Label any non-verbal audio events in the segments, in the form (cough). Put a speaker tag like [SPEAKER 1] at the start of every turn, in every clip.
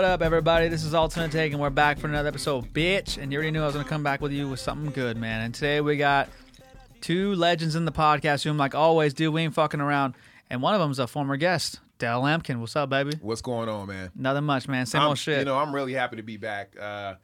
[SPEAKER 1] What up, everybody? This is Alternate Take, and we're back for another episode, bitch. And you already knew I was gonna come back with you with something good, man. And today we got two legends in the podcast room, like always, dude. We ain't fucking around. And one of them's a former guest, Dell Lampkin. What's up, baby?
[SPEAKER 2] What's going on, man?
[SPEAKER 1] Nothing much, man. Same
[SPEAKER 2] I'm,
[SPEAKER 1] old shit.
[SPEAKER 2] You know, I'm really happy to be back. Uh,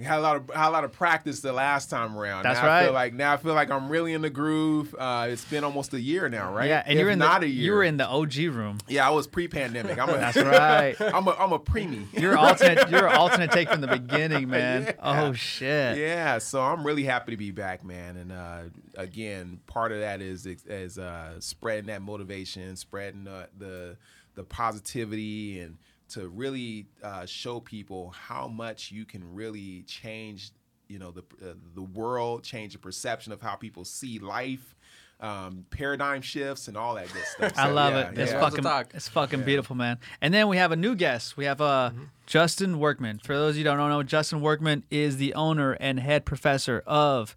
[SPEAKER 2] had a lot of had a lot of practice the last time around.
[SPEAKER 1] That's
[SPEAKER 2] now I feel
[SPEAKER 1] right.
[SPEAKER 2] like now I feel like I'm really in the groove. Uh, it's been almost a year now, right?
[SPEAKER 1] yeah, and
[SPEAKER 2] If
[SPEAKER 1] you're in
[SPEAKER 2] not
[SPEAKER 1] the
[SPEAKER 2] a year.
[SPEAKER 1] you were in the OG room.
[SPEAKER 2] Yeah, I was pre-pandemic. I'm a,
[SPEAKER 1] That's right. (laughs)
[SPEAKER 2] I'm a I'm a preemie.
[SPEAKER 1] You're alternate. You're alternate take from the (laughs) beginning, man.
[SPEAKER 2] Yeah.
[SPEAKER 1] Oh shit.
[SPEAKER 2] Yeah, so I'm really happy to be back, man. And uh, again, part of that is is uh, spreading that motivation, spreading the, the the positivity, and to really uh, show people how much you can really change, you know, the uh, the world, change the perception of how people see life. Um, paradigm shifts and all that good (laughs) stuff.
[SPEAKER 1] I love
[SPEAKER 2] yeah,
[SPEAKER 1] it. It's
[SPEAKER 2] yeah.
[SPEAKER 1] fucking,
[SPEAKER 3] talk.
[SPEAKER 1] it's fucking beautiful, man. And then we have a new guest. We have uh,
[SPEAKER 2] Mm-hmm.
[SPEAKER 1] Justin Workman. For those of you who don't know, Justin Workman is the owner and head professor of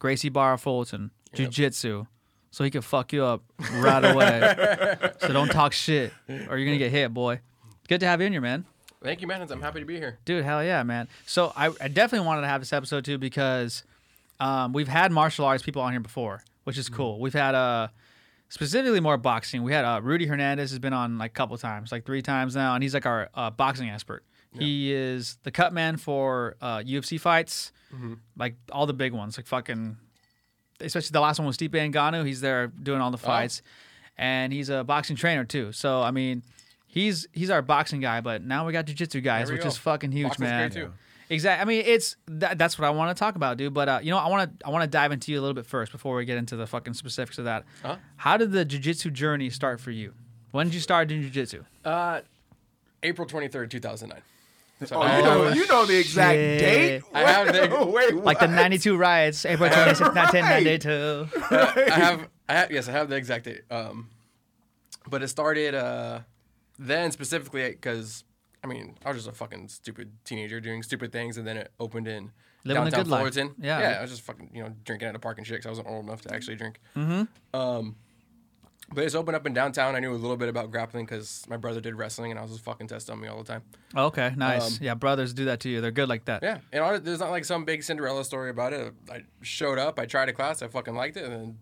[SPEAKER 1] Gracie Barra Fullerton Jiu Jitsu. So he can fuck you up right away. (laughs) so don't talk shit or you're going to get hit, boy. Good to have you in here, man.
[SPEAKER 3] Thank you, man. I'm happy to be here.
[SPEAKER 1] Dude, hell yeah, man. So I, I definitely wanted to have this episode too because um, we've had martial arts people on here before, which is cool. We've had uh specifically more boxing. We had uh, Rudy Hernandez has been on like a couple times, like three times now, and he's like our uh, boxing expert. He is the cut man for uh, UFC fights, like all the big ones, like fucking, especially the last one was Stipe Ngannou. He's there doing all the fights, and he's a boxing trainer too. So I mean, he's he's our boxing guy, but now we got jujitsu guys, which
[SPEAKER 3] go.
[SPEAKER 1] is fucking huge,
[SPEAKER 3] Boxing's
[SPEAKER 1] man.
[SPEAKER 3] great, too.
[SPEAKER 1] Exactly. I mean, it's that, that's what I want to talk about, dude. But uh, you know, I want to I want to dive into you a little bit first before we get into the fucking specifics of that.
[SPEAKER 3] Huh?
[SPEAKER 1] How did the jujitsu journey start for you? When did you start doing jujitsu?
[SPEAKER 3] Uh, April 23rd, 2009. So
[SPEAKER 2] Oh, you know, you know the exact
[SPEAKER 1] shit.
[SPEAKER 2] date.
[SPEAKER 3] I have the-
[SPEAKER 2] Wait, (laughs)
[SPEAKER 1] Like the '92 riots, April 26, 1992.
[SPEAKER 3] I have, I have, yes, I have the exact date. Um, but it started uh, then specifically because, I mean, I was just a fucking stupid teenager doing stupid things, and then it opened in
[SPEAKER 1] Living the
[SPEAKER 3] downtown
[SPEAKER 1] good life. Yeah.
[SPEAKER 3] yeah, I was just fucking, you know, drinking at a park and shit 'cause I wasn't old enough to actually drink. Mm-hmm. Um, but it's opened up in downtown. I knew a little bit about grappling because my brother did wrestling, and I was just fucking test on me all the time.
[SPEAKER 1] Okay, nice.
[SPEAKER 3] Um,
[SPEAKER 1] yeah, brothers do that to you. They're good like that.
[SPEAKER 3] Yeah, and there's not like some big Cinderella story about it. I showed up, I tried a class, I fucking liked it, and then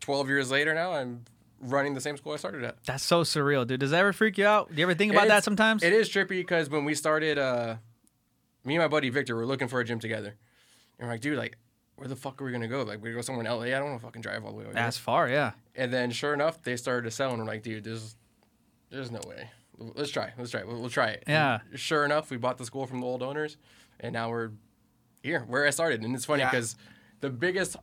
[SPEAKER 3] 12 years later now, I'm running the same school I started at.
[SPEAKER 1] That's so surreal, dude. Does that ever freak you out? Do you ever think about that sometimes?
[SPEAKER 3] It is trippy because when we started, uh, me and my buddy Victor were looking for a gym together, and we're like, dude, like, where the fuck are we gonna go? Like, we go somewhere in LA. I don't want to fucking drive all the way over.
[SPEAKER 1] That's far, yeah.
[SPEAKER 3] And then sure enough, they started to sell, and we're like, dude, there's, there's no way. Let's try. Let's try. We'll, we'll try it.
[SPEAKER 1] Yeah.
[SPEAKER 3] And sure enough, we bought the school from the old owners, and now we're here where I started. And it's funny
[SPEAKER 2] Yeah.
[SPEAKER 3] because the biggest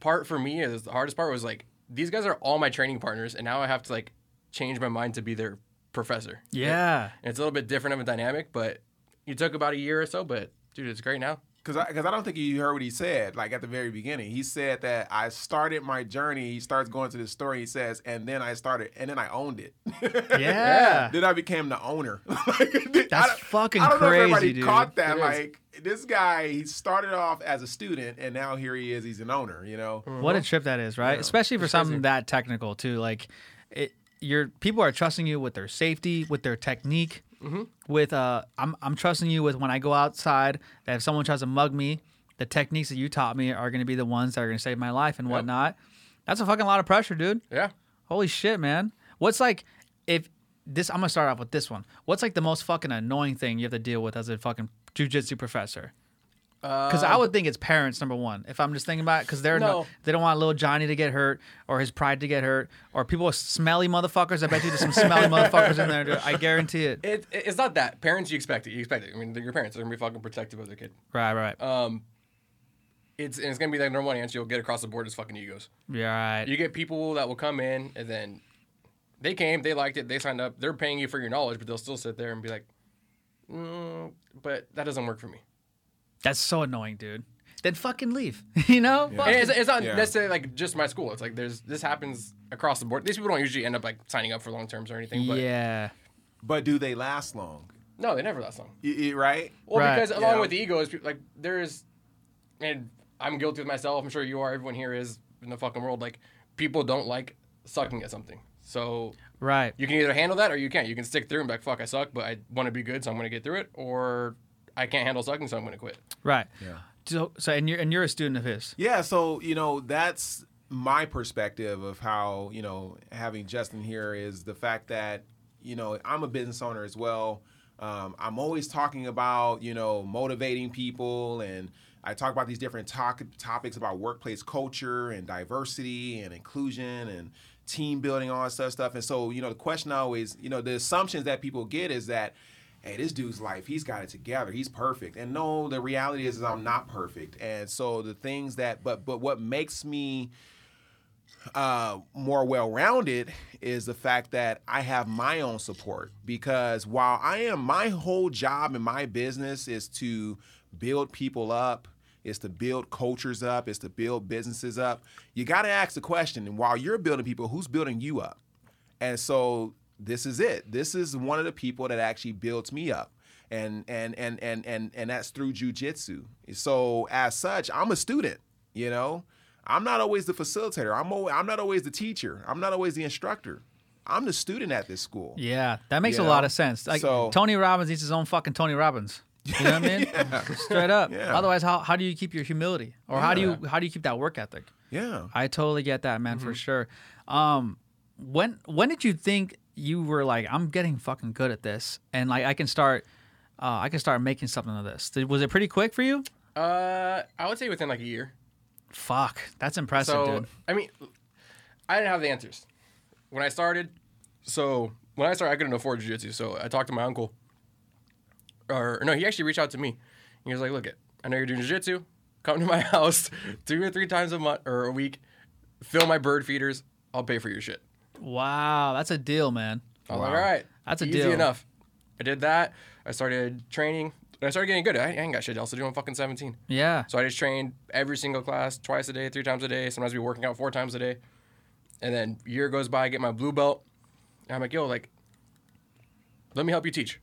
[SPEAKER 3] part for me is the hardest part was like these guys are all my training partners, and now I have to like change my mind to be their professor.
[SPEAKER 1] Yeah.
[SPEAKER 3] And it's a little bit different of a dynamic, but it took about a year or so. But dude, it's great now.
[SPEAKER 2] Because I, cause I don't think you heard what he said, like at the very beginning. He said that I started my journey. He starts going to the story. He says, and then I started, and then I owned it. (laughs)
[SPEAKER 1] Yeah.
[SPEAKER 2] then I became the owner. (laughs) (laughs)
[SPEAKER 1] That's
[SPEAKER 2] I don't-
[SPEAKER 1] fucking
[SPEAKER 2] I don't know if everybody
[SPEAKER 1] crazy, dude.
[SPEAKER 2] caught that.
[SPEAKER 3] It is.
[SPEAKER 2] Like this guy, he started off as a student, and now here he is. He's an owner. You know.
[SPEAKER 1] What a trip that is, right? Especially for something that technical too. Like, it, your people are trusting you with their safety, with their technique, with uh, I'm I'm trusting you with when I go outside that if someone tries to mug me, the techniques that you taught me are going to be the ones that are going to save my life and whatnot. That's a fucking lot of pressure, dude.
[SPEAKER 3] Yeah.
[SPEAKER 1] Holy shit, man. What's like if this? I'm gonna start off with this one. What's like the most fucking annoying thing you have to deal with as a fucking jujitsu professor? Because I would think it's parents number one. If I'm just thinking about it, because they're no.
[SPEAKER 3] No.
[SPEAKER 1] they don't want little Johnny to get hurt or his pride to get hurt or people with smelly motherfuckers. I bet you there's some smelly motherfuckers in there. Dude. I guarantee it.
[SPEAKER 3] It, it- it's not that parents. You expect it. You expect it. I mean, they're your parents. They're gonna be fucking protective of their kid.
[SPEAKER 1] Right, right.
[SPEAKER 3] Um, it's and it's gonna be that number one answer you'll get across the board is fucking egos.
[SPEAKER 1] yeah, right.
[SPEAKER 3] You get people that will come in and then they came, they liked it, they signed up, they're paying you for your knowledge, but they'll still sit there and be like, mm, "But that doesn't work for me."
[SPEAKER 1] That's so annoying, dude. Then fucking leave. (laughs) you know?
[SPEAKER 2] Yeah.
[SPEAKER 3] It's, it's not
[SPEAKER 2] Yeah.
[SPEAKER 3] necessarily like just my school. It's like there's this happens across the board. These people don't usually end up like signing up for long terms or anything. But
[SPEAKER 1] yeah.
[SPEAKER 2] But do they last long?
[SPEAKER 3] no, they never last long.
[SPEAKER 2] Y- y- right?
[SPEAKER 3] Well,
[SPEAKER 1] Right.
[SPEAKER 3] because along
[SPEAKER 2] Yeah.
[SPEAKER 3] with the ego is like there's, and I'm guilty with myself. I'm sure you are. Everyone here is in the fucking world. Like people don't like sucking at something. So
[SPEAKER 1] Right.
[SPEAKER 3] You can either handle that or you can't. You can stick through and be like, fuck, I suck, but I want to be good, so I'm going to get through it. Or I can't handle sucking, so I'm going to quit.
[SPEAKER 1] Right.
[SPEAKER 2] Yeah.
[SPEAKER 1] So, so and you're and you're a student of his.
[SPEAKER 2] Yeah, so you know that's my perspective of how you know having Justin here is the fact that you know I'm a business owner as well. Um, I'm always talking about you know motivating people, and I talk about these different talk- topics about workplace culture and diversity and inclusion and team building, all that stuff. Stuff. And so you know the question always you know the assumptions that people get is that hey, this dude's life, he's got it together. He's perfect. And no, the reality is, is I'm not perfect. And so the things that, but but what makes me uh, more well-rounded is the fact that I have my own support. Because while I am, my whole job in my business is to build people up. Is to build cultures up, is to build businesses up. You got to ask the question, and while you're building people, who's building you up? And so this is it. This is one of the people that actually builds me up. And and and and and and that's through jujitsu. So as such, I'm a student, you know. I'm not always the facilitator. I'm always, I'm not always the teacher. I'm not always the instructor. I'm the student at this school.
[SPEAKER 1] Yeah, that makes
[SPEAKER 2] You
[SPEAKER 1] a lot of sense. Like
[SPEAKER 2] So-
[SPEAKER 1] Tony Robbins needs his own fucking Tony Robbins. You know what I mean? (laughs) Straight up.
[SPEAKER 2] Yeah.
[SPEAKER 1] Otherwise, how, how do you keep your humility, or how do you how do you keep that work ethic?
[SPEAKER 2] Yeah.
[SPEAKER 1] I totally get that, man,
[SPEAKER 2] Mm-hmm.
[SPEAKER 1] for sure. Um, when when did you think you were like, I'm getting fucking good at this, and like I can start, uh, I can start making something of this? Was it pretty quick for you?
[SPEAKER 3] Uh, I would say within like a year.
[SPEAKER 1] Fuck, that's impressive,
[SPEAKER 3] so
[SPEAKER 1] dude.
[SPEAKER 3] I mean, I didn't have the answers when I started. So when I started, I couldn't afford jiu-jitsu. So I talked to my uncle, or no, he actually reached out to me. He was like, "Look, it, I know you're doing jiu-jitsu. Come to my (laughs) house two or three times a month or a week. Fill my bird feeders. I'll pay for your shit."
[SPEAKER 1] Wow, that's a deal, man.
[SPEAKER 3] I was like, "All right,
[SPEAKER 1] That's a
[SPEAKER 3] easy
[SPEAKER 1] deal.
[SPEAKER 3] enough." I did that. I started training. And I started getting good. I ain't got shit else to do. I'm fucking 17.
[SPEAKER 1] Yeah,
[SPEAKER 3] So I just trained every single class twice a day, three times a day. Sometimes we working out four times a day. And then year goes by, I get my blue belt. And I'm like, yo, like, let me help you teach.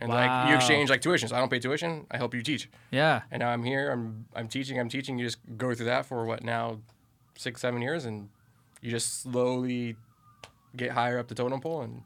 [SPEAKER 3] And like you exchange like tuition. So I don't pay tuition. I help you teach.
[SPEAKER 1] yeah.
[SPEAKER 3] And now I'm here. I'm I'm teaching. I'm teaching. You just go through that for what now, six seven years, and you just slowly get higher up the totem pole. And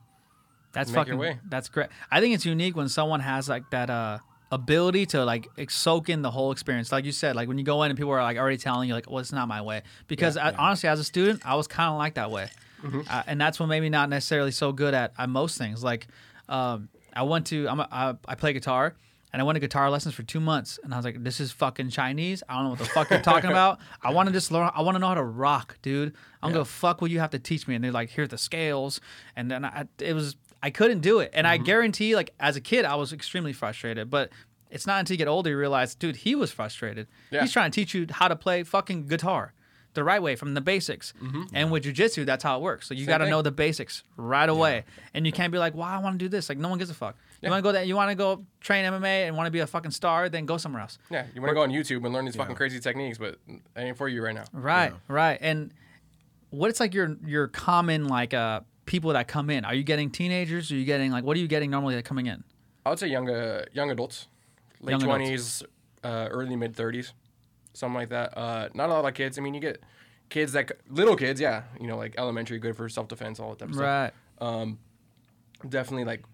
[SPEAKER 1] That's
[SPEAKER 3] Make
[SPEAKER 1] fucking.
[SPEAKER 3] your way.
[SPEAKER 1] That's great. I think it's unique when someone has like that uh ability to like soak in the whole experience. Like you said, like when you go in and people are like already telling you like, "Well, it's not my way." Because I, honestly, as a student, I was kind of like that way,
[SPEAKER 3] Mm-hmm.
[SPEAKER 1] uh, and that's what made me not necessarily so good at, at most things. Like, um, I went to I'm a, I, I play guitar. And I went to guitar lessons for two months, and I was like, "This is fucking Chinese. I don't know what the fuck you're talking about. I want to just learn. I want to know how to rock, dude. I'm gonna fuck what you have to teach me." And they're like, "Here are the scales," and then I, it was I couldn't do it. And I mm-hmm. guarantee, like as a kid, I was extremely frustrated. But it's not until you get older you realize, dude, he was frustrated.
[SPEAKER 3] Yeah.
[SPEAKER 1] He's trying to teach you how to play fucking guitar the right way from the basics. And with jujitsu, that's how it works. So you got to know the basics right away. And you can't be like, "Well, I want to do this." Like no one gives a fuck. You want to go that You want to go train MMA and want to be a fucking star? Then go somewhere else.
[SPEAKER 3] yeah, you want to go on YouTube and learn these fucking crazy techniques, but it ain't for you right now.
[SPEAKER 1] Right, right. And what it's like your your common like uh people that come in? Are you getting teenagers? Are you getting like what are you getting normally that coming in?
[SPEAKER 3] I would say young, uh, young adults, late twenties, uh, early mid thirties, something like that. Uh, not a lot of kids. I mean, you get kids that little kids, yeah, you know, like elementary, good for self defense, all that type of stuff.
[SPEAKER 1] Right.
[SPEAKER 3] Definitely like,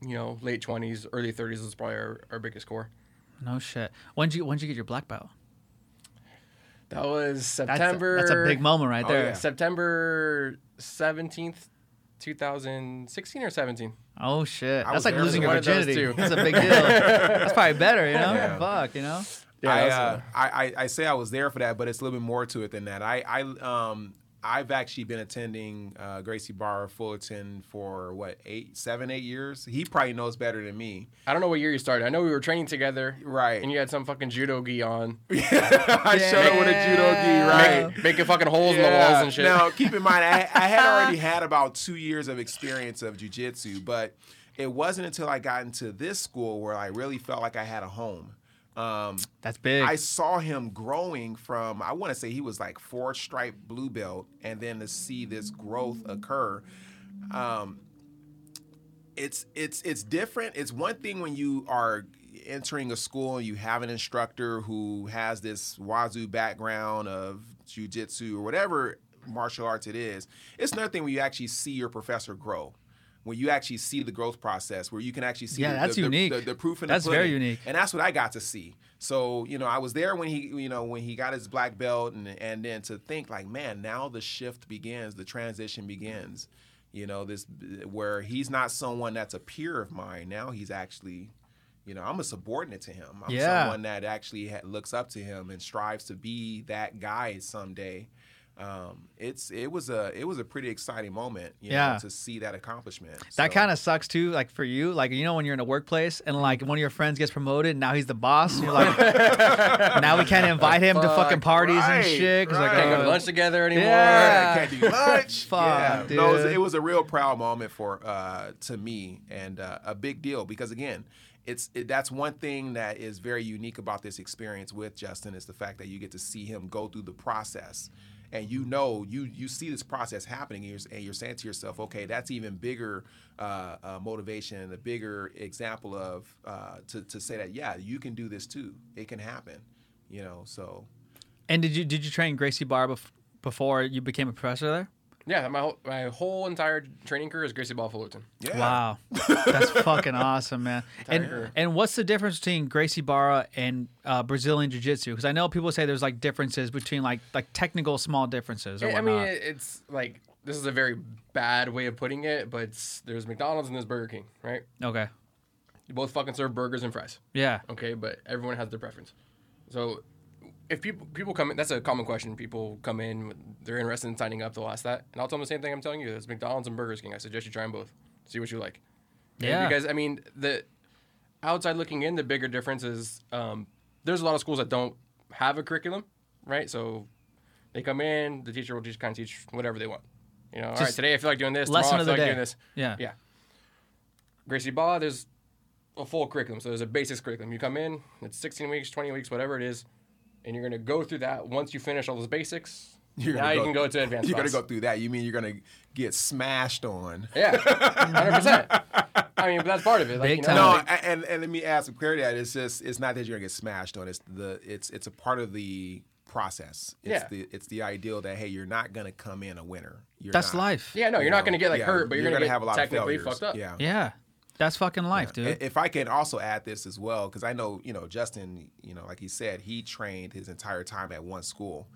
[SPEAKER 3] you know, late twenties, early thirties is probably our, our biggest core.
[SPEAKER 1] No shit. When'd you when'd you get your black belt?
[SPEAKER 3] That was
[SPEAKER 1] That's
[SPEAKER 3] September.
[SPEAKER 1] A, that's a big moment right
[SPEAKER 2] Oh,
[SPEAKER 1] there.
[SPEAKER 2] yeah.
[SPEAKER 3] September seventeenth, two thousand sixteen or seventeen.
[SPEAKER 1] Oh shit.
[SPEAKER 2] I
[SPEAKER 1] That's like losing your
[SPEAKER 3] one of those
[SPEAKER 1] virginity. That's a big deal. (laughs) that's probably better, you know?
[SPEAKER 2] Yeah.
[SPEAKER 1] Fuck, you know?
[SPEAKER 3] Yeah,
[SPEAKER 2] I,
[SPEAKER 3] that's
[SPEAKER 2] uh,
[SPEAKER 3] a-
[SPEAKER 2] I, I I say I was there for that, but it's a little bit more to it than that. I I um I've actually been attending uh, Gracie Barra Fullerton for what eight, seven, eight years. He probably knows better than me.
[SPEAKER 3] I don't know what year you started. I know we were training together,
[SPEAKER 2] Right.
[SPEAKER 3] And you had some fucking judo gi on, (laughs)
[SPEAKER 2] I showed up with a judo gi, right?
[SPEAKER 3] Make- making fucking holes in the walls and shit.
[SPEAKER 2] Now, keep in mind, I, I had (laughs) already had about two years of experience of jujitsu, but it wasn't until I got into this school where I really felt like I had a home. Um,
[SPEAKER 1] That's big.
[SPEAKER 2] I saw him growing from, I want to say he was like four stripe blue belt, and then to see this growth occur. Um, it's it's it's different. It's one thing when you are entering a school and you have an instructor who has this wazoo background of jujitsu or whatever martial arts it is. It's another thing when you actually see your professor grow. When you actually see the growth process, where you can actually see
[SPEAKER 1] Yeah,
[SPEAKER 2] the,
[SPEAKER 1] that's
[SPEAKER 2] the, the-
[SPEAKER 1] unique.
[SPEAKER 2] The, the proof in
[SPEAKER 1] That's
[SPEAKER 2] the
[SPEAKER 1] very unique.
[SPEAKER 2] and that's what I got to see. So you know, I was there when he, you know, when he got his black belt, and and then to think like, man, now the shift begins, the transition begins. You know, this where he's not someone that's a peer of mine. Now he's actually, you know, I'm a subordinate to him. I'm
[SPEAKER 1] Yeah.
[SPEAKER 2] someone that actually ha- looks up to him and strives to be that guy someday. Um, it's it was a it was a pretty exciting moment, you
[SPEAKER 1] Yeah.
[SPEAKER 2] know, to see that accomplishment.
[SPEAKER 1] That kind of sucks too, like for you, like you know when you're in a workplace and like one of your friends gets promoted, and now he's the boss. And you're like, (laughs) now we can't invite him to fucking
[SPEAKER 3] Fuck,
[SPEAKER 1] parties and
[SPEAKER 2] right,
[SPEAKER 1] shit. 'cause, like.
[SPEAKER 3] Can't go to lunch together anymore.
[SPEAKER 1] Yeah.
[SPEAKER 2] can't do (laughs) much.
[SPEAKER 1] Fuck,
[SPEAKER 2] yeah. No, it was,
[SPEAKER 1] dude.
[SPEAKER 2] it was a real proud moment for uh, to me and uh, a big deal because again, it's it, that's one thing that is very unique about this experience with Justin is the fact that you get to see him go through the process. And you know, you you see this process happening, and you're, and you're saying to yourself, "Okay, that's even bigger uh, uh, motivation, a bigger example of uh, to to say that, yeah, you can do this too. It can happen." You know, so
[SPEAKER 1] And did you did you train Gracie Barra bef- before you became a professor there?
[SPEAKER 3] Yeah, my whole, my whole entire training career is Gracie Barra Fullerton.
[SPEAKER 2] yeah.
[SPEAKER 1] Wow, (laughs) that's fucking awesome, man. And
[SPEAKER 3] Tiger.
[SPEAKER 1] and what's the difference between Gracie Barra and uh, Brazilian Jiu Jitsu? Because I know people say there's like differences between like like technical small differences or
[SPEAKER 3] I I mean, it's like this is a very bad way of putting it, but it's, there's McDonald's and there's Burger King, right?
[SPEAKER 1] okay,
[SPEAKER 3] You both fucking serve burgers and fries,
[SPEAKER 1] yeah,
[SPEAKER 3] okay? But everyone has their preference. So if people people come in, that's a common question. People come in, they're interested in signing up, they'll ask that, and I'll tell them the same thing I'm telling you. It's McDonald's and Burger King. I suggest you try them both. See what you like.
[SPEAKER 1] Yeah.
[SPEAKER 3] Because I mean, the outside looking in, the bigger difference is um, there's a lot of schools that don't have a curriculum, right? So they come in, the teacher will just kind of teach whatever they want. You know, all right, today I feel like doing this.
[SPEAKER 1] lesson
[SPEAKER 3] Tomorrow I
[SPEAKER 1] of
[SPEAKER 3] feel like
[SPEAKER 1] day.
[SPEAKER 3] doing this.
[SPEAKER 1] yeah,
[SPEAKER 3] Yeah. Gracie Barra, there's a full curriculum. So there's a basics curriculum. You come in, it's 16 weeks, 20 weeks, whatever it is, and you're going to go through that. Once you finish all those basics,
[SPEAKER 2] You're
[SPEAKER 3] now
[SPEAKER 2] gonna
[SPEAKER 3] you
[SPEAKER 2] go-
[SPEAKER 3] can go to advanced
[SPEAKER 2] You're gonna go through that. You mean you're gonna get smashed on?
[SPEAKER 3] Yeah, 100%. I mean, but that's part of it. Like,
[SPEAKER 1] Big
[SPEAKER 3] you
[SPEAKER 1] time.
[SPEAKER 3] know,
[SPEAKER 2] No,
[SPEAKER 3] like-
[SPEAKER 2] and and let me add some clarity. That it's just it's not that you're gonna get smashed on. It's the it's it's a part of the process. It's
[SPEAKER 3] Yeah.
[SPEAKER 2] the it's the ideal that hey, you're not gonna come in a winner. You're
[SPEAKER 1] that's
[SPEAKER 2] not.
[SPEAKER 1] life.
[SPEAKER 3] yeah, no, you're
[SPEAKER 2] You
[SPEAKER 3] not going to get like
[SPEAKER 2] yeah,
[SPEAKER 3] hurt, but you're, going to
[SPEAKER 2] have a lot of
[SPEAKER 3] technically
[SPEAKER 2] failures.
[SPEAKER 3] fucked up.
[SPEAKER 2] Yeah.
[SPEAKER 1] yeah, that's fucking life, dude.
[SPEAKER 2] If I can also add this as well, because I know, you know, Justin, you know, like he said, he trained his entire time at one school.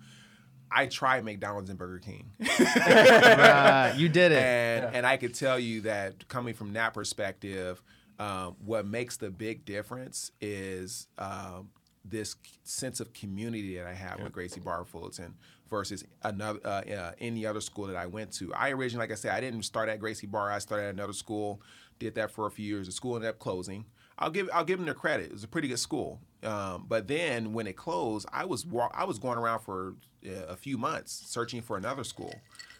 [SPEAKER 2] I tried McDonald's and Burger King. (laughs)
[SPEAKER 1] Right, you did it.
[SPEAKER 2] and and I could tell you that coming from that perspective, um, what makes the big difference is um, this sense of community that I have with Gracie Barra Fullerton versus another uh, uh, any other school that I went to. I originally, like I said, I didn't start at Gracie Barra. I started at another school. Did that for a few years. The school ended up closing. I'll give I'll give them their credit. It was a pretty good school. Um, but then when it closed, I was wa- I was going around for a few months searching for another school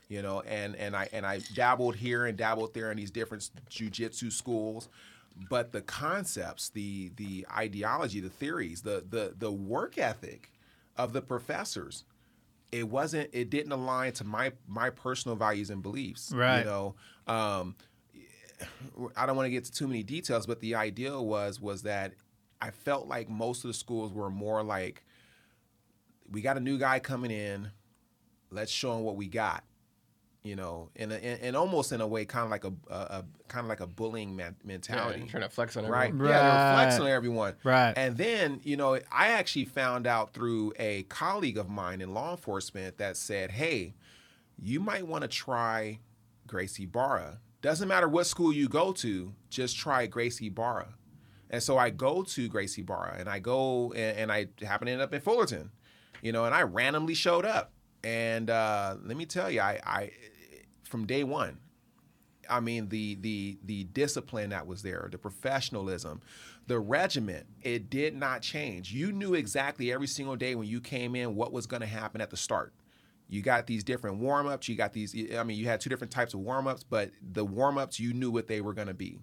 [SPEAKER 2] you know and and i and i dabbled here and dabbled there in these different jujitsu schools but the concepts the the ideology the theories the the the work ethic of the professors it wasn't it didn't align to my my personal values and beliefs
[SPEAKER 1] Right.
[SPEAKER 2] you know um i don't want to get to too many details but the idea was was that i felt like most of the schools were more like we got a new guy coming in let's show him what we got you know and and almost in a way kind of like a, a, a kind of like a bullying man,
[SPEAKER 3] Yeah,
[SPEAKER 2] mentality
[SPEAKER 3] trying to flex on everyone,
[SPEAKER 2] right?
[SPEAKER 3] everyone.
[SPEAKER 2] Yeah, they were flexing on everyone.
[SPEAKER 1] Right.
[SPEAKER 2] And then, you know, I actually found out through a colleague of mine in law enforcement that said, hey, you might want to try Gracie Barra. Doesn't matter what school you go to, just try Gracie Barra. And so I go to Gracie Barra and I go and, and I happen to end up in Fullerton, you know, and I randomly showed up. And uh, let me tell you, I, I from day one, I mean the the the discipline that was there, the professionalism, the regiment, it did not change. You knew exactly every single day when you came in what was going to happen at the start. You got these different warm-ups, you got these I mean you had two different types of warm-ups, but the warm-ups you knew what they were going to be.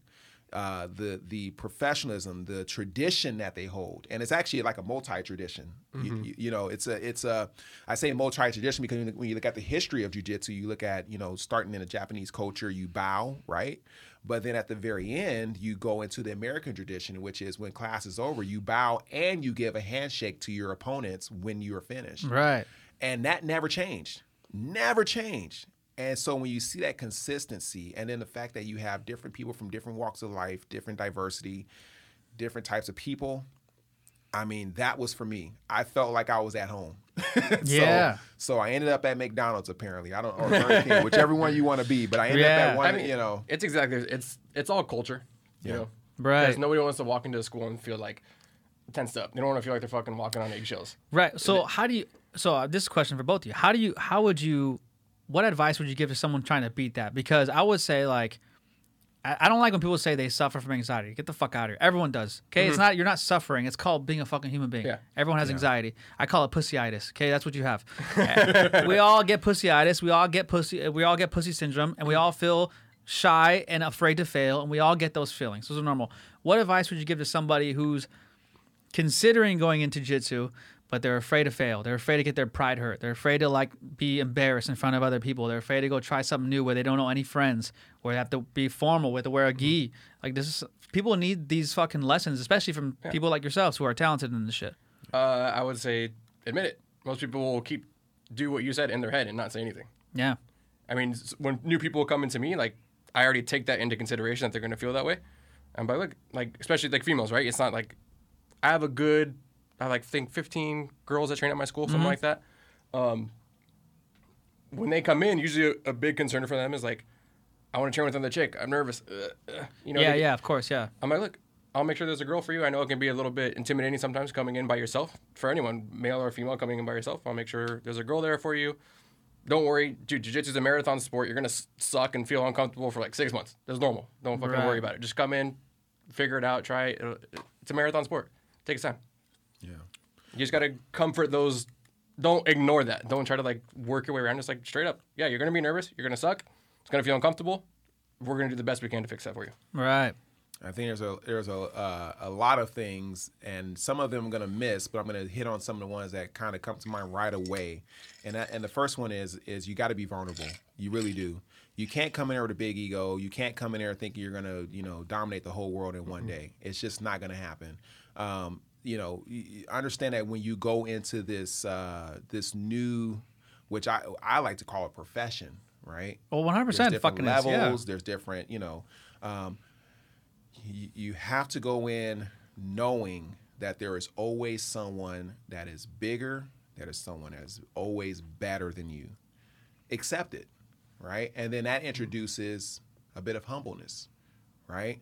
[SPEAKER 2] Uh, the the professionalism, the tradition that they hold, and it's actually like a multi tradition. You, you, you know, it's a it's a I say multi tradition because when you look at the history of jujitsu, you look at you know starting in the Japanese culture, you bow right, but then at the very end, you go into the American tradition, which is when class is over, you bow and you give a handshake to your opponents when you are finished
[SPEAKER 1] right.
[SPEAKER 2] And that never changed. never changed. And so when you see that consistency, and then the fact that you have different people from different walks of life, different diversity, different types of people, I mean, that was for me. I felt like I was at home. (laughs) so,
[SPEAKER 1] Yeah.
[SPEAKER 2] So I ended up at McDonald's apparently. I don't or Burger King, (laughs) whichever one you want to be. But I ended
[SPEAKER 1] Yeah.
[SPEAKER 2] up at one.
[SPEAKER 3] I mean,
[SPEAKER 2] you know,
[SPEAKER 3] it's exactly it's it's all culture. You
[SPEAKER 2] Yeah.
[SPEAKER 3] know,
[SPEAKER 1] Right.
[SPEAKER 3] Because nobody wants to walk into a school and feel like tensed up. They don't want to feel like they're fucking walking on eggshells.
[SPEAKER 1] Right. So how do you? So uh, this is a question for both of you. How do you? How would you? What advice would you give to someone trying to beat that? Because I would say like, I, I don't like when people say they suffer from anxiety. Get the fuck out of here. Everyone does. Okay. It's not. You're not suffering. It's called being a fucking human being.
[SPEAKER 3] Yeah.
[SPEAKER 1] Everyone has anxiety. I call it pussyitis. Okay. That's what you have. Uh, (laughs) we all get pussyitis. We all get pussy. We all get pussy syndrome, and we all feel shy and afraid to fail, and we all get those feelings. Those are normal. What advice would you give to somebody who's considering going into jiu-jitsu but they're afraid to fail they're afraid to get their pride hurt they're afraid to like be embarrassed in front of other people they're afraid to go try something new where they don't know any friends where they have to be formal with to wear a gi like this is people need these fucking lessons especially from people like yourselves who are talented in this shit
[SPEAKER 3] Uh, I would say admit it. Most people will keep do what you said in their head and not say anything.
[SPEAKER 1] yeah
[SPEAKER 3] I mean, when new people come into me, like I already take that into consideration that they're gonna feel that way. And by look, like especially like females, right? It's not like I have a good, I like think 15 girls that train at my school, something like that. Um, when they come in, usually a, a big concern for them is like, I want to train with another chick. I'm nervous. Uh, uh, you know,
[SPEAKER 1] yeah
[SPEAKER 3] they-
[SPEAKER 1] yeah of course yeah
[SPEAKER 3] I'm like, look, I'll make sure there's a girl for you. I know it can be a little bit intimidating sometimes coming in by yourself for anyone, male or female, coming in by yourself. I'll make sure there's a girl there for you. Don't worry, dude. Jiu-jitsu is a marathon sport. You're gonna suck and feel uncomfortable for like six months. That's normal. Don't fucking
[SPEAKER 1] Right.
[SPEAKER 3] worry about it. Just come in, figure it out, try it. It's a marathon sport. Takes time.
[SPEAKER 2] Yeah.
[SPEAKER 3] You just gotta comfort those. Don't ignore that. Don't try to like work your way around. Just like straight up. Yeah, you're gonna be nervous. You're gonna suck. It's gonna feel uncomfortable. We're gonna do the best we can to fix that for you.
[SPEAKER 1] right
[SPEAKER 2] I think there's a there's a uh, a lot of things, and some of them I'm gonna miss, but I'm gonna hit on some of the ones that kind of come to mind right away. And that, and the first one is is you got to be vulnerable. You really do. You can't come in there with a big ego. You can't come in there thinking you're gonna you know dominate the whole world in one day. It's just not gonna happen. Um, you know, y- understand that when you go into this uh, this new, which I I like to call a profession, right?
[SPEAKER 1] well 100%
[SPEAKER 2] there's different
[SPEAKER 1] fucking
[SPEAKER 2] levels.
[SPEAKER 1] yeah.
[SPEAKER 2] There's different, you know. Um, you, you have to go in knowing that there is always someone that is bigger, that is someone that is always better than you. Accept it, right? And then that introduces a bit of humbleness, right?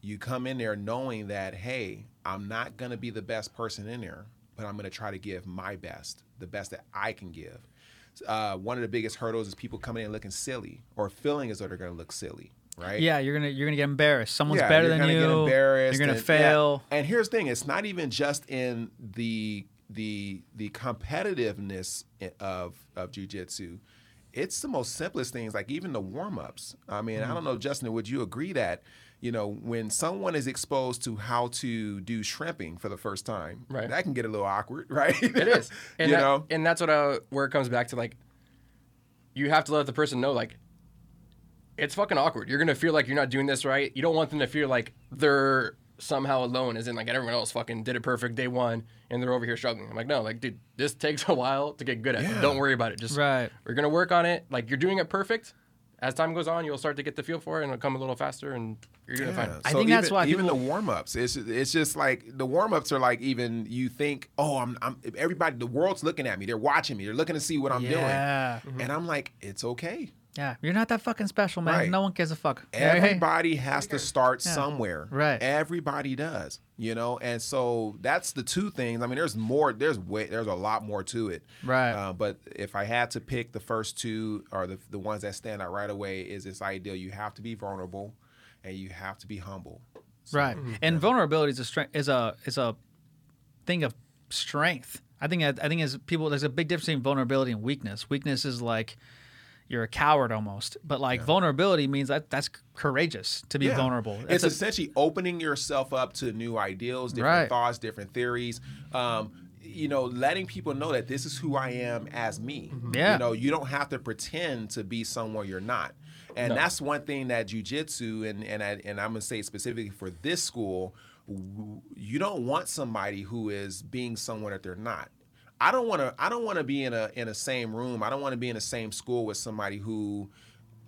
[SPEAKER 2] You come in there knowing that, hey, I'm not going to be the best person in there, but I'm going to try to give my best, the best that I can give. Uh, one of the biggest hurdles is people coming in looking silly or feeling as though they're going to look silly, right?
[SPEAKER 1] yeah you're gonna you're gonna get embarrassed someone's
[SPEAKER 2] Yeah,
[SPEAKER 1] better
[SPEAKER 2] you're
[SPEAKER 1] than
[SPEAKER 2] gonna
[SPEAKER 1] you
[SPEAKER 2] Get embarrassed
[SPEAKER 1] you're gonna
[SPEAKER 2] and- yeah.
[SPEAKER 1] fail
[SPEAKER 2] And here's the thing: it's not even just in the the the competitiveness of of jujitsu. It's the most simplest things, like even the warm ups. I mean,
[SPEAKER 1] Mm-hmm.
[SPEAKER 2] I don't know, Justin, would you agree that you know when someone is exposed to how to do shrimping for the first time,
[SPEAKER 3] Right.
[SPEAKER 2] that can get a little awkward, (laughs) right?
[SPEAKER 3] It is, (laughs) and
[SPEAKER 2] you
[SPEAKER 3] that-
[SPEAKER 2] know,
[SPEAKER 3] and that's what I, where it comes back to like, you have to let the person know like, it's fucking awkward. You're gonna feel like you're not doing this right. You don't want them to feel like they're somehow alone, as in like everyone else fucking did it perfect day one, and they're over here struggling. I'm like, no, like, dude, this takes (laughs) a while to get good at.
[SPEAKER 2] Yeah.
[SPEAKER 3] Don't worry about it. Just
[SPEAKER 1] Right.
[SPEAKER 3] we're gonna work on it. Like you're doing it perfect. As time goes on, you'll start to get the feel for it, and it'll come a little faster, and you're doing
[SPEAKER 2] Yeah.
[SPEAKER 3] fine.
[SPEAKER 1] I
[SPEAKER 2] So
[SPEAKER 1] think that's
[SPEAKER 2] even,
[SPEAKER 1] why
[SPEAKER 2] even
[SPEAKER 1] people-
[SPEAKER 2] the warm ups. It's it's just like the warm ups are like even you think, oh, I'm I'm everybody. The world's looking at me. They're watching me. They're looking to see what I'm
[SPEAKER 1] yeah
[SPEAKER 2] doing. And I'm like, it's okay.
[SPEAKER 1] Yeah you're not that fucking special man
[SPEAKER 2] Right.
[SPEAKER 1] no one gives a fuck
[SPEAKER 2] Everybody has to start somewhere.
[SPEAKER 1] Right.
[SPEAKER 2] Everybody does. You know, and so that's the two things. I mean, there's more. There's way. There's a lot more to it.
[SPEAKER 1] Right.
[SPEAKER 2] Uh, but if I had to pick the first two, or the the ones that stand out right away, is this idea: you have to be vulnerable, and you have to be humble.
[SPEAKER 1] Right. And vulnerability is a strength is a is a thing of strength. I think I think as people there's a big difference between vulnerability and weakness. Weakness is like you're a coward almost, but like vulnerability means that that's courageous to be
[SPEAKER 2] Yeah.
[SPEAKER 1] vulnerable.
[SPEAKER 2] It's
[SPEAKER 1] a-
[SPEAKER 2] essentially opening yourself up to new ideals, different
[SPEAKER 1] Right.
[SPEAKER 2] thoughts, different theories. Um, you know, letting people know that this is who I am as me.
[SPEAKER 1] Yeah.
[SPEAKER 2] You know, you don't have to pretend to be someone you're not. And that's one thing that jujitsu and and I, and I'm gonna say specifically for this school, you don't want somebody who is being someone that they're not. I don't want to. I don't want to be in a in a same room. I don't want to be in the same school with somebody who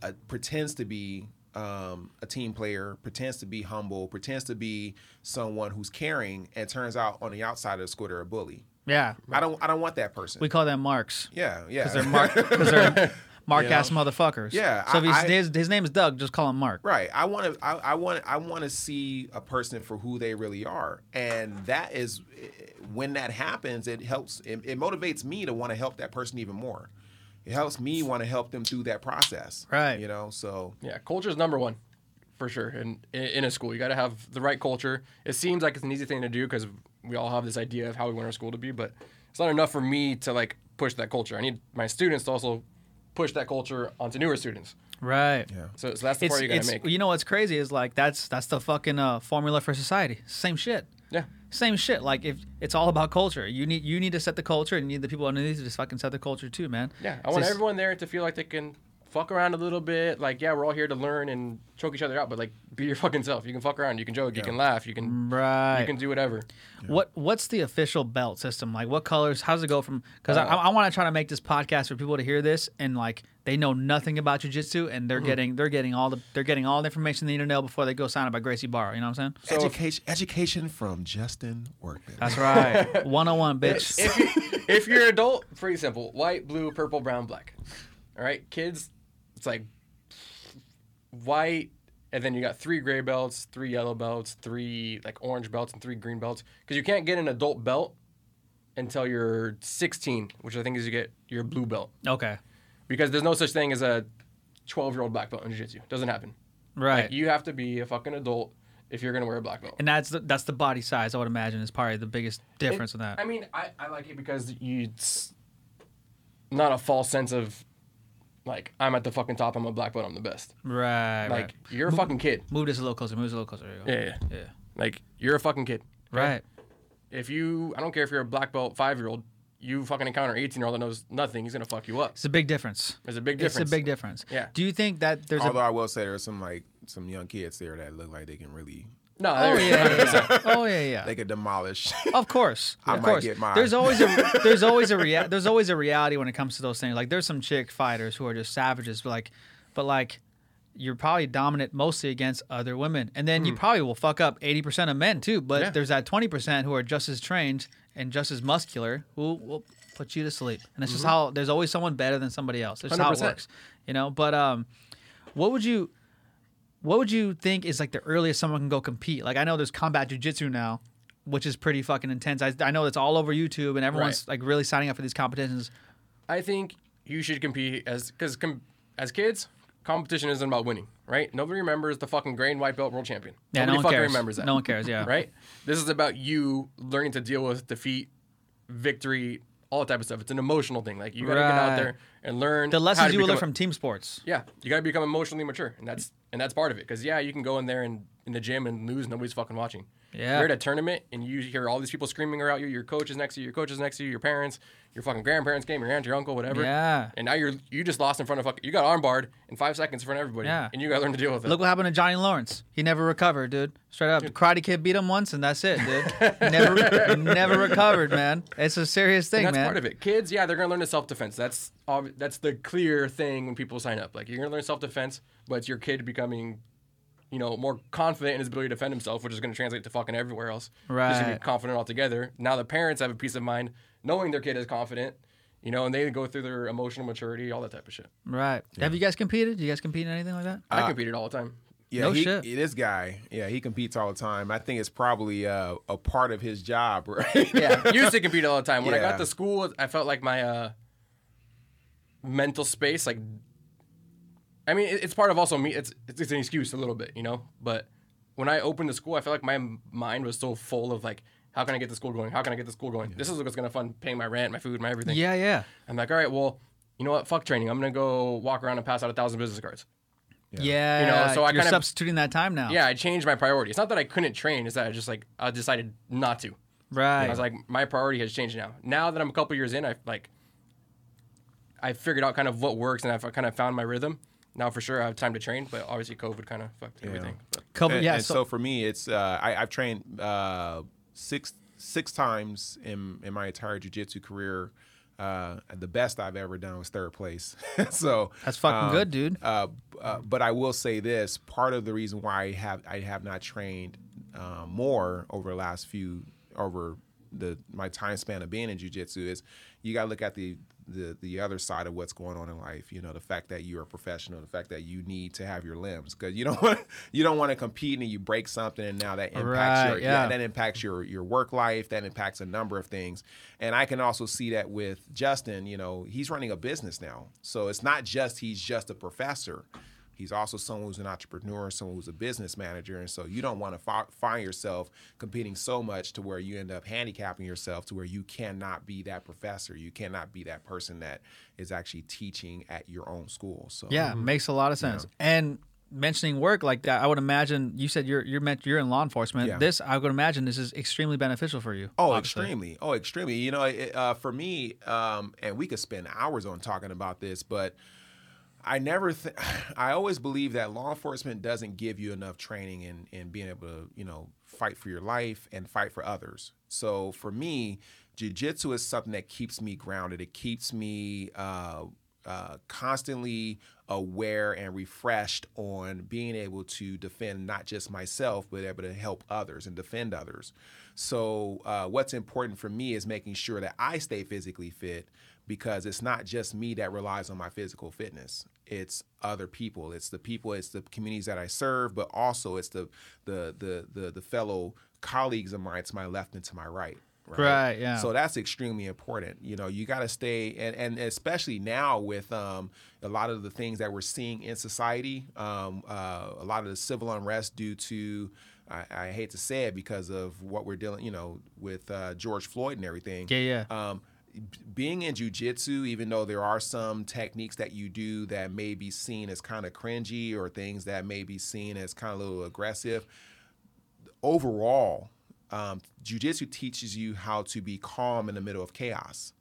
[SPEAKER 2] uh, pretends to be um, a team player, pretends to be humble, pretends to be someone who's caring, and turns out on the outside of the school they're a bully.
[SPEAKER 1] Yeah.
[SPEAKER 2] I don't. I don't want that person.
[SPEAKER 1] We call them marks.
[SPEAKER 2] yeah, yeah.
[SPEAKER 1] Because they're. Because they're (laughs) mark ass motherfuckers.
[SPEAKER 2] Yeah,
[SPEAKER 1] So if
[SPEAKER 2] I-
[SPEAKER 1] he's,
[SPEAKER 2] I-
[SPEAKER 1] his, his name is Doug, just call him Mark.
[SPEAKER 2] Right. I want to. I, I want. I want to see a person for who they really are, and that is eh, when that happens. It helps. It, it motivates me to want to help that person even more. It helps me want to help them through that process.
[SPEAKER 1] Right.
[SPEAKER 2] You know. So
[SPEAKER 3] Yeah, culture is number one, for sure. And in, in a school, you got to have the right culture. It seems like it's an easy thing to do because we all have this idea of how we want our school to be, but it's not enough for me to like push that culture. I need my students to also push that culture onto newer students.
[SPEAKER 1] Right.
[SPEAKER 2] yeah.
[SPEAKER 3] So, so that's the
[SPEAKER 1] It's,
[SPEAKER 3] part you got
[SPEAKER 1] it's
[SPEAKER 3] to make.
[SPEAKER 1] you know what's crazy is like that's that's the fucking uh, formula for society. Same shit.
[SPEAKER 3] yeah.
[SPEAKER 1] Same shit. Like if it's all about culture, you need you need to set the culture, and you need the people underneath to just fucking set the culture too, man.
[SPEAKER 3] Yeah, I
[SPEAKER 1] It's
[SPEAKER 3] want
[SPEAKER 1] just-
[SPEAKER 3] everyone there to feel like they can fuck around a little bit. Like, yeah, we're all here to learn and choke each other out, but like, be your (laughs) fucking self. You can fuck around, you can joke, you can laugh, you can
[SPEAKER 1] Right.
[SPEAKER 3] you can do whatever.
[SPEAKER 1] What what's the official belt system? Like what colors? How does it go from? Because I,
[SPEAKER 3] Uh,
[SPEAKER 1] I want to try to make this podcast for people to hear this and like they know nothing about jujitsu and
[SPEAKER 3] Mm-hmm.
[SPEAKER 1] they're getting they're getting all the they're getting all the information they need to know before they go sign up by Gracie Barra. You know what I'm saying?
[SPEAKER 3] So if-
[SPEAKER 2] education. education from Justin Workman.
[SPEAKER 1] That's right. (laughs) 101, bitch.
[SPEAKER 3] if you if you're adult, pretty simple: white, blue, purple, brown, black. All right, kids, it's like white, and then you got three gray belts, three yellow belts, three like orange belts, and three green belts. Because you can't get an adult belt until you're 16, which I think is you get your blue belt.
[SPEAKER 1] okay.
[SPEAKER 3] Because there's no such thing as a 12 year old black belt in jiu-jitsu. Doesn't happen.
[SPEAKER 1] Right.
[SPEAKER 3] Like, you have to be a fucking adult if you're gonna wear a black belt.
[SPEAKER 1] and that's the, that's the body size. I would imagine is probably the biggest difference in that.
[SPEAKER 3] I mean, I, I like it because you it's not a false sense of like I'm at the fucking top. I'm a black belt. I'm the best.
[SPEAKER 1] right.
[SPEAKER 3] Like
[SPEAKER 1] right.
[SPEAKER 3] you're a fucking kid.
[SPEAKER 1] Move this a little closer. Move this a little closer. There.
[SPEAKER 3] Yeah, yeah.
[SPEAKER 1] Yeah.
[SPEAKER 3] Like you're a fucking kid.
[SPEAKER 1] Right.
[SPEAKER 3] If you, I don't care if you're a black belt five year old. You fucking encounter an 18 year old that knows nothing. He's gonna fuck you up.
[SPEAKER 1] It's a big difference.
[SPEAKER 3] There's a big difference.
[SPEAKER 1] It's a big difference.
[SPEAKER 3] Yeah.
[SPEAKER 1] Do you think that there's
[SPEAKER 2] Although
[SPEAKER 1] a
[SPEAKER 2] I will say there's some like some young kids there that look like they can really
[SPEAKER 3] No,
[SPEAKER 1] Oh yeah, yeah, yeah. (laughs) oh yeah, yeah.
[SPEAKER 2] they could demolish.
[SPEAKER 1] Of course, (laughs)
[SPEAKER 2] I
[SPEAKER 1] of
[SPEAKER 2] might
[SPEAKER 1] course. There's always a (laughs) there's always a rea- there's always a reality when it comes to those things. Like there's some chick fighters who are just savages, but like, but like, you're probably dominant mostly against other women, and then you probably will fuck up eighty percent of men too. But
[SPEAKER 3] Hmm. Yeah.
[SPEAKER 1] there's that twenty percent who are just as trained and just as muscular who will put you to sleep. And it's just
[SPEAKER 3] Mm-hmm.
[SPEAKER 1] how there's always someone better than somebody else. It's how it works, you know. But um, what would you what would you think is like the earliest someone can go compete? Like I know there's combat jujitsu now, which is pretty fucking intense. I, I know it's all over YouTube and everyone's like really signing up for these competitions.
[SPEAKER 3] I think you should compete as because com- as kids, competition isn't about winning, right? Nobody remembers the fucking gray and white belt world champion.
[SPEAKER 1] Yeah,
[SPEAKER 3] Nobody
[SPEAKER 1] no one
[SPEAKER 3] fucking
[SPEAKER 1] cares.
[SPEAKER 3] remembers that.
[SPEAKER 1] No one cares. Yeah.
[SPEAKER 3] right? This is about you learning to deal with defeat, victory, all type of stuff. It's an emotional thing. Like you gotta get
[SPEAKER 1] Right.
[SPEAKER 3] out there and learn
[SPEAKER 1] The
[SPEAKER 3] how
[SPEAKER 1] lessons
[SPEAKER 3] to
[SPEAKER 1] you will learn from team sports.
[SPEAKER 3] yeah, you gotta become emotionally mature, and that's and that's part of it. Because yeah, you can go in there and in the gym and lose. Nobody's fucking watching.
[SPEAKER 1] Yeah.
[SPEAKER 3] You're at a tournament and you hear all these people screaming around you. Your coach is next to you. Your coach is next to you. Your parents, your fucking grandparents came. Your aunt, your uncle, whatever.
[SPEAKER 1] Yeah.
[SPEAKER 3] And now you're you just lost in front of fucking. You got armbarred in five seconds in front of everybody.
[SPEAKER 1] Yeah.
[SPEAKER 3] And you gotta learn to deal with it.
[SPEAKER 1] Look what happened to Johnny Lawrence. He never recovered, dude. Straight up, The Karate Kid beat him once, and that's it, dude. Never, (laughs) never recovered, man. It's a serious thing,
[SPEAKER 3] that's
[SPEAKER 1] man.
[SPEAKER 3] part of it. Kids, yeah, they're gonna learn the self defense. That's ob- that's the clear thing when people sign up. Like you're gonna learn self defense, but it's your kid becoming, you know, more confident in his ability to defend himself, which is gonna translate to fucking everywhere else. right Just to
[SPEAKER 1] Right.
[SPEAKER 3] be confident altogether. Now the parents have a peace of mind knowing their kid is confident, you know, and they go through their emotional maturity, all that type of shit.
[SPEAKER 1] Right. Have you guys competed? Do you guys compete in anything like that?
[SPEAKER 3] I competed all the time.
[SPEAKER 2] Yeah,
[SPEAKER 1] No
[SPEAKER 2] he,
[SPEAKER 1] shit.
[SPEAKER 2] this guy, yeah, he competes all the time. I think it's probably uh, a part of his job, (laughs) right?
[SPEAKER 3] Yeah, (laughs) used to compete all the time. When I
[SPEAKER 2] Yeah.
[SPEAKER 3] got to school, I felt like my uh, mental space, like, I mean, it- it's part of also me. It's it's an excuse a little bit, you know. But when I opened the school, I felt like my mind was so full of like, how can I get the school going? How can I get the school going? This is what's gonna fund paying my rent, my food, my everything.
[SPEAKER 1] Yeah, yeah.
[SPEAKER 3] I'm like, all right, well, you know what? Fuck training. I'm gonna go walk around and pass out a thousand business cards.
[SPEAKER 1] Yeah.
[SPEAKER 3] You know, so I
[SPEAKER 1] you're
[SPEAKER 3] kind of-
[SPEAKER 1] substituting that time now.
[SPEAKER 3] Yeah, I changed my priority. It's not that I couldn't train; it's that I just like I decided not to.
[SPEAKER 1] Right.
[SPEAKER 3] And I was like, my priority has changed now. Now that I'm a couple years in, I like, I figured out kind of what works, and I've kind of found my rhythm. Now for sure, I have time to train, but obviously COVID kind of fucked everything. But
[SPEAKER 1] Couple,
[SPEAKER 2] and,
[SPEAKER 1] yeah.
[SPEAKER 2] and
[SPEAKER 1] so,
[SPEAKER 2] so, for me, it's uh, I, I've trained uh, six six times in in my entire jiu-jitsu career. Uh, the best I've ever done was third place. (laughs) so
[SPEAKER 1] That's fucking
[SPEAKER 2] um,
[SPEAKER 1] good, dude.
[SPEAKER 2] uh, uh, but I will say this: part of the reason why I have I have not trained uh, more over the last few over the my time span of being in jujitsu is you got to look at the, the the other side of what's going on in life. You know, the fact that you're a professional, the fact that you need to have your limbs because you don't (laughs) want you don't want to compete and you break something and now that impacts
[SPEAKER 1] Right,
[SPEAKER 2] your
[SPEAKER 1] yeah.
[SPEAKER 2] that impacts your your work life that impacts a number of things and i can also see that with justin you know he's running a business now so it's not just he's just a professor he's also someone who's an entrepreneur someone who's a business manager and so you don't want to fi- find yourself competing so much to where you end up handicapping yourself to where you cannot be that professor you cannot be that person that is actually teaching at your own school so
[SPEAKER 1] Yeah, makes a lot of sense. And mentioning work like that, I would imagine you said you're you're meant you're in law enforcement.
[SPEAKER 2] Yeah.
[SPEAKER 1] This I would imagine this is extremely beneficial for you.
[SPEAKER 2] Oh,
[SPEAKER 1] obviously.
[SPEAKER 2] extremely. Oh, extremely. You know, it, uh, for me, um, and we could spend hours on talking about this, but I never, th- (sighs) I always believe that law enforcement doesn't give you enough training in, in being able to, you know, fight for your life and fight for others. So for me, jujitsu is something that keeps me grounded. It keeps me uh, uh, constantly aware and refreshed on being able to defend not just myself, but able to help others and defend others. So, uh, what's important for me is making sure that I stay physically fit because it's not just me that relies on my physical fitness. It's other people. It's the people. It's the communities that I serve, but also it's the the the the, the fellow colleagues of mine to my left and to my right.
[SPEAKER 1] Right, yeah.
[SPEAKER 2] So that's extremely important. You know, you got to stay, and, and especially now with um, a lot of the things that we're seeing in society, um, uh, a lot of the civil unrest due to, I, I hate to say it, because of what we're dealing, you know, with uh, George Floyd and everything.
[SPEAKER 1] Yeah, yeah.
[SPEAKER 2] Um, being in jujitsu, even though there are some techniques that you do that may be seen as kind of cringy or things that may be seen as kind of a little aggressive, overall, um, jujitsu teaches you how to be calm in the middle of chaos.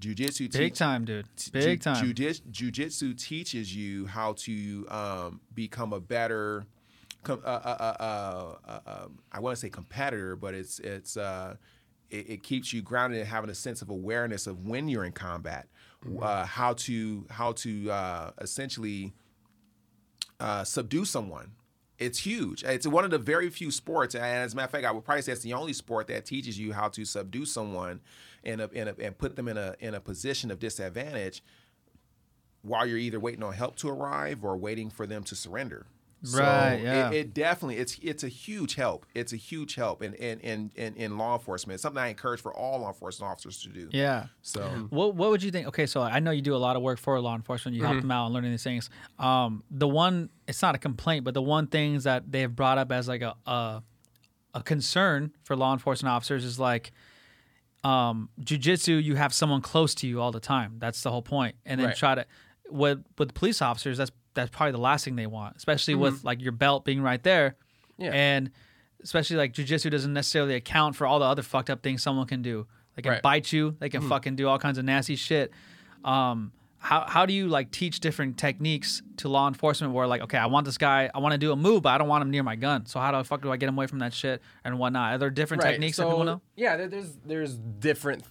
[SPEAKER 2] Jujitsu
[SPEAKER 1] Big time, dude. Big
[SPEAKER 2] Ju-
[SPEAKER 1] time.
[SPEAKER 2] Jiu-jitsu teaches you how to um, become a better, com- uh, uh, uh, uh, uh, um, I want to say competitor, but it's it's uh, it, it keeps you grounded and having a sense of awareness of when you're in combat, uh, how to how to uh, essentially uh, subdue someone. It's huge. It's one of the very few sports, and as a matter of fact, I would probably say it's the only sport that teaches you how to subdue someone and in a, and put them in a in a position of disadvantage while you're either waiting on help to arrive or waiting for them to surrender.
[SPEAKER 1] Right,
[SPEAKER 2] it-
[SPEAKER 1] yeah.
[SPEAKER 2] It, definitely it's it's a huge help. It's a huge help in in, in, in in law enforcement. It's something I encourage for all law enforcement officers to do.
[SPEAKER 1] Yeah.
[SPEAKER 2] So
[SPEAKER 1] What What would you think? Okay, so I know you do a lot of work for law enforcement. You help
[SPEAKER 2] Mm-hmm.
[SPEAKER 1] them out and learning these things. Um, the one, it's not a complaint, but the one things that they have brought up as like a a, a concern for law enforcement officers is like, um, jujitsu. You have someone close to you all the time. That's the whole point. And then
[SPEAKER 3] Right.
[SPEAKER 1] try to with with police officers. That's that's probably the last thing they want, especially with like your belt being right there.
[SPEAKER 3] Yeah.
[SPEAKER 1] And especially like jujitsu doesn't necessarily account for all the other fucked up things someone can do. They can
[SPEAKER 3] Right.
[SPEAKER 1] bite you. They can fucking do all kinds of nasty shit. Um, how how do you like teach different techniques to law enforcement? Where like, okay, I want this guy, I want to do a move, but I don't want him near my gun. So how the fuck do I get him away from that shit and whatnot? Are there different techniques that people know?
[SPEAKER 3] Yeah, there's there's different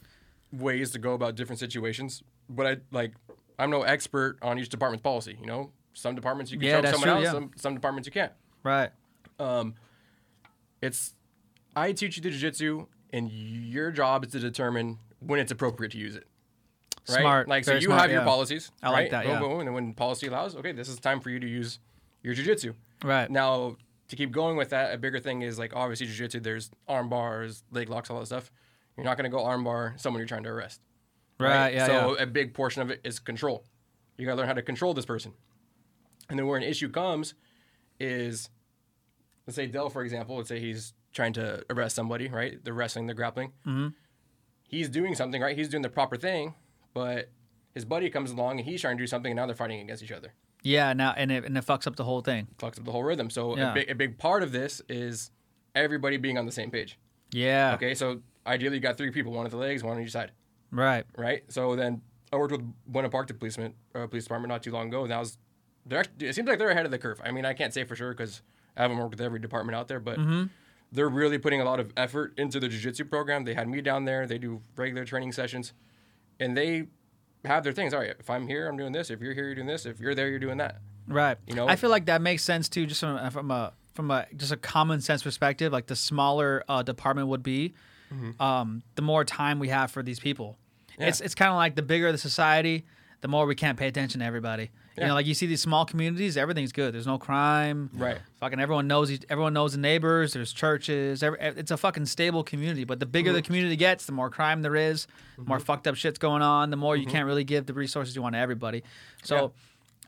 [SPEAKER 3] ways to go about different situations, but I like I'm no expert on each department's policy. You know, some departments you can
[SPEAKER 1] Yeah,
[SPEAKER 3] show
[SPEAKER 1] that's
[SPEAKER 3] someone
[SPEAKER 1] true,
[SPEAKER 3] else,
[SPEAKER 1] yeah.
[SPEAKER 3] some some departments you can't.
[SPEAKER 1] Right.
[SPEAKER 3] Um, it's I teach you the jujitsu, and your job is to determine when it's appropriate to use it. Right?
[SPEAKER 1] Smart,
[SPEAKER 3] Like so, you
[SPEAKER 1] smart,
[SPEAKER 3] have your policies.
[SPEAKER 1] I like
[SPEAKER 3] right?
[SPEAKER 1] that,
[SPEAKER 3] Boom,
[SPEAKER 1] yeah.
[SPEAKER 3] boom, and then when policy allows, okay, this is time for you to use your jujitsu.
[SPEAKER 1] Right.
[SPEAKER 3] Now, to keep going with that, a bigger thing is like obviously jiu-jitsu. There's arm bars, leg locks, all that stuff. You're not gonna go arm bar someone you're trying to arrest.
[SPEAKER 1] Right. Yeah.
[SPEAKER 3] so
[SPEAKER 1] yeah.
[SPEAKER 3] a big portion of it is control. You gotta learn how to control this person. And then where an issue comes is, let's say Dell, for example. Let's say he's trying to arrest somebody, right? They're wrestling, they're grappling. Mm-hmm. He's doing something, right? He's doing the proper thing, but his buddy comes along and he's trying to do something, and now they're fighting against each other.
[SPEAKER 1] Yeah. Now and it and it fucks up the whole thing.
[SPEAKER 3] Fucks up the whole rhythm. So
[SPEAKER 1] Yeah.
[SPEAKER 3] a, big, a big part of this is everybody being on the same page.
[SPEAKER 1] Yeah.
[SPEAKER 3] Okay, so ideally you got three people, one at the legs, one on each side,
[SPEAKER 1] Right.
[SPEAKER 3] right? So then I worked with Buena Park, policeman, uh, police department, not too long ago, and that was they're actually, it seems like they're ahead of the curve. I mean, I can't say for sure because I haven't worked with every department out there, but they're really putting a lot of effort into the jiu-jitsu program. They had me down there. They do regular training sessions, and they have their things. All right, if I'm here, I'm doing this. If you're here, you're doing this. If you're there, you're doing that.
[SPEAKER 1] Right.
[SPEAKER 3] You know?
[SPEAKER 1] I feel like that makes sense too, just from a, from a from a just a common sense perspective. Like the smaller uh, department would be, um, the more time we have for these people.
[SPEAKER 3] Yeah.
[SPEAKER 1] It's it's kind of like the bigger the society, the more we can't pay attention to everybody. You know, like you see these small communities, everything's good. There's no crime.
[SPEAKER 3] Right.
[SPEAKER 1] Fucking everyone knows everyone knows the neighbors. There's churches. Every, it's a fucking stable community. But the bigger the community gets, the more crime there is, the more fucked up shit's going on. The more you can't really give the resources you want to everybody. So,
[SPEAKER 3] Yeah.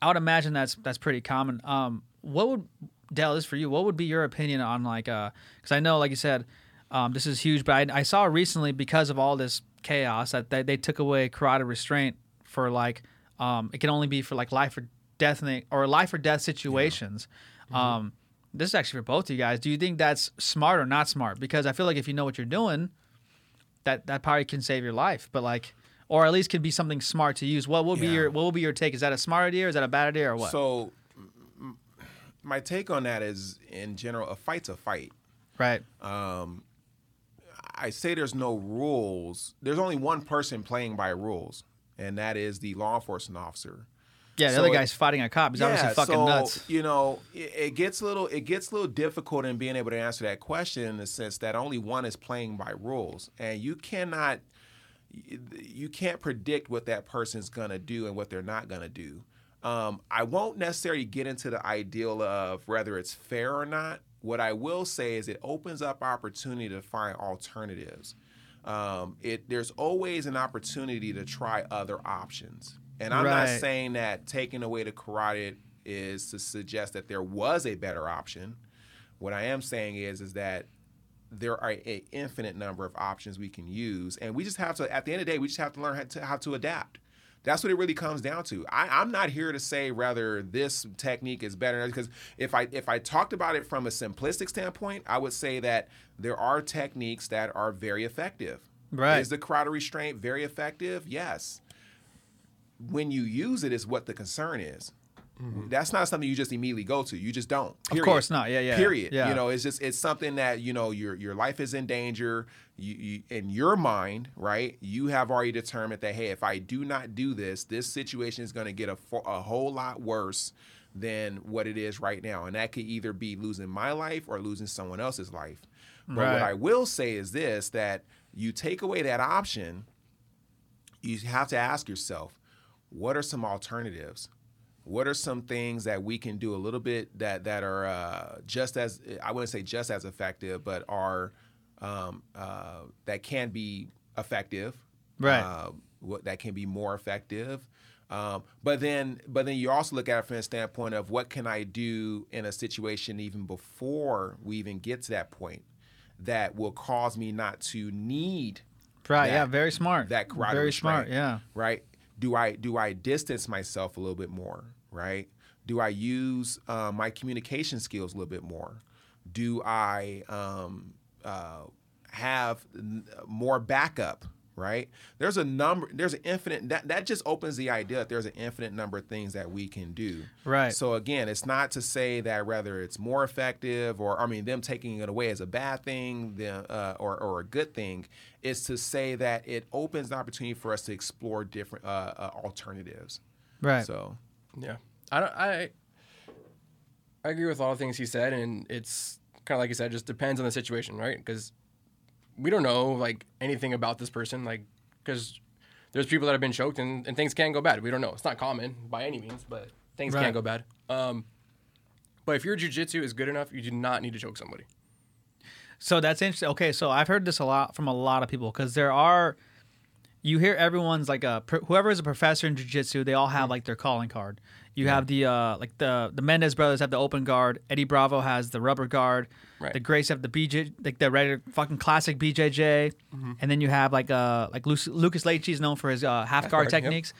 [SPEAKER 1] I would imagine that's that's pretty common. Um, what would Dell this for you? What would be your opinion on like uh? Because I know, like you said, um, this is huge. But I, I saw recently because of all this chaos that they, they took away carotid restraint for like um, it can only be for like life or death or life or death situations. Um, this is actually for both of you guys. Do you think that's smart or not smart? Because I feel like if you know what you're doing, that that probably can save your life. But like, or at least could be something smart to use. What would be your what will be your take? Is that a smart idea or is that a bad idea or what?
[SPEAKER 2] So, m- my take on that is, in general, a fight's a fight.
[SPEAKER 1] right.
[SPEAKER 2] I say there's no rules. There's only one person playing by rules, and that is the law enforcement officer.
[SPEAKER 1] Yeah, the
[SPEAKER 2] So
[SPEAKER 1] other
[SPEAKER 2] it-
[SPEAKER 1] guy's fighting a cop. He's obviously fucking
[SPEAKER 2] so,
[SPEAKER 1] nuts.
[SPEAKER 2] You know, it, it gets a little it gets a little difficult in being able to answer that question in the sense that only one is playing by rules, and you cannot you can't predict what that person's gonna do and what they're not gonna do. Um, I won't necessarily get into the ideal of whether it's fair or not. What I will say is it opens up opportunity to find alternatives. Um, it there's always an opportunity to try other options, and I'm not saying that taking away the carotid is to suggest that there was a better option. What I am saying is is that there are an infinite number of options we can use, and we just have to. At the end of the day, we just have to learn how to, how to adapt. That's what it really comes down to. I, I'm not here to say whether this technique is better because if I if I talked about it from a simplistic standpoint, I would say that there are techniques that are very effective.
[SPEAKER 1] Right.
[SPEAKER 2] Is the carotid restraint very effective? Yes. When you use it is what the concern is. Mm-hmm. That's not something you just immediately go to. You just don't. Period.
[SPEAKER 1] course not. Yeah, yeah.
[SPEAKER 2] Period.
[SPEAKER 1] Yeah.
[SPEAKER 2] You know, it's just it's something that you know your your life is in danger. You, you in your mind, right? You have already determined that hey, if I do not do this, this situation is going to get a a whole lot worse than what it is right now, and that could either be losing my life or losing someone else's life. But
[SPEAKER 1] Right.
[SPEAKER 2] what I will say is this: that you take away that option, you have to ask yourself, what are some alternatives? What are some things that we can do a little bit that that are uh, just as I wouldn't say just as effective, but are um, uh, that can be effective,
[SPEAKER 1] Right.
[SPEAKER 2] Uh, what that can be more effective. Um, but then, but then you also look at it from the standpoint of what can I do in a situation even before we even get to that point that will cause me not to need
[SPEAKER 1] Right.
[SPEAKER 2] that-
[SPEAKER 1] yeah. Very smart.
[SPEAKER 2] that carotid
[SPEAKER 1] Very
[SPEAKER 2] restraint,
[SPEAKER 1] smart. Yeah.
[SPEAKER 2] right do i do i distance myself a little bit more right? Do i use uh, my communication skills a little bit more? Do i um, uh, have more backup right there's a number there's an infinite that, that just opens the idea that there's an infinite number of things that we can do
[SPEAKER 1] Right.
[SPEAKER 2] so again it's not to say that whether it's more effective or i mean them taking it away as a bad thing the, uh, or, or a good thing it's to say that it opens an opportunity for us to explore different uh, uh, alternatives
[SPEAKER 1] Right.
[SPEAKER 2] so
[SPEAKER 3] Yeah, I don't. I I agree with all the things he said, and it's kind of like you said, just depends on the situation, right? Because we don't know like anything about this person, like because there's people that have been choked and, and things can go bad. We don't know. It's not common by any means, but things
[SPEAKER 1] Right.
[SPEAKER 3] can go bad. Um, but if your jujitsu is good enough, you do not need to choke somebody.
[SPEAKER 1] So that's interesting. Okay, so I've heard this a lot from a lot of people because there are, you hear everyone's like a whoever is a professor in jiu-jitsu, they all have like their calling card. You have the uh like the the Mendes brothers have the open guard. Eddie Bravo has the rubber guard.
[SPEAKER 3] Right.
[SPEAKER 1] The Grace have the BJ like the regular fucking classic BJJ, and then you have like uh like Lucas, Lucas Leite is known for his uh, half guard
[SPEAKER 3] guard, yep.
[SPEAKER 1] techniques.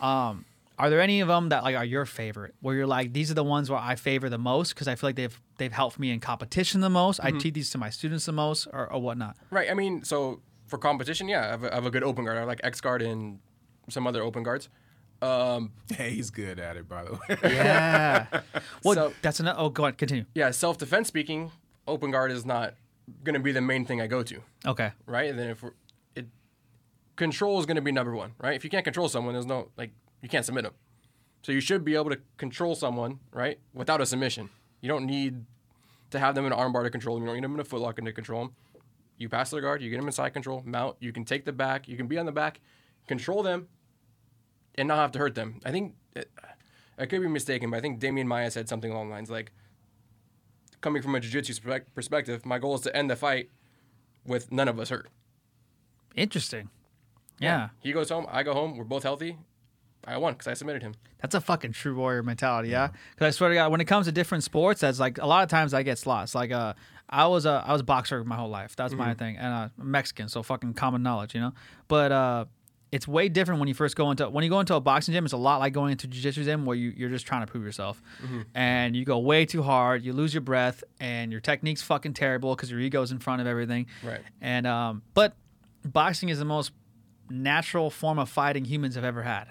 [SPEAKER 1] Um, are there any of them that like are your favorite? Where you're like, these are the ones where I favor the most because I feel like they've they've helped me in competition the most. I teach these to my students the most, or, or whatnot.
[SPEAKER 3] Right. I mean, so for competition, yeah, I have a, I have a good open guard. I like X guard and some other open guards. Um, (laughs)
[SPEAKER 2] hey, he's good at it by the way
[SPEAKER 1] Yeah. (laughs) well,
[SPEAKER 3] So-
[SPEAKER 1] that's another. Oh, go on, continue.
[SPEAKER 3] yeah, self defense speaking, open guard is not going to be the main thing I go to,
[SPEAKER 1] Okay.
[SPEAKER 3] right? And then if we're, it control is going to be number one, right? If you can't control someone, there's no like you can't submit them. So you should be able to control someone, right, without a submission. You don't need to have them in an armbar to control them. You don't need them in a footlock to control them. You pass their guard, you get them in side control, mount. You can take the back, you can be on the back, control them, and not have to hurt them. I think it, I could be mistaken, but I think Demian Maia said something along the lines like, coming from a jiu-jitsu spec- perspective, my goal is to end the fight with none of us hurt.
[SPEAKER 1] Interesting. Yeah.
[SPEAKER 3] He goes home, I go home, we're both healthy. I won because I submitted him.
[SPEAKER 1] That's a fucking true warrior mentality, yeah. Because I swear to God, when it comes to different sports, that's like a lot of times I get lost. Like, uh, I was a I was a boxer my whole life. That's my thing, and uh, I'm Mexican, so fucking common knowledge, you know. But uh, it's way different when you first go into when you go into a boxing gym. It's a lot like going into jiu-jitsu gym where you you're just trying to prove yourself, and you go way too hard. You lose your breath, and your technique's fucking terrible because your ego's in front of everything.
[SPEAKER 3] Right.
[SPEAKER 1] And um, but boxing is the most natural form of fighting humans have ever had.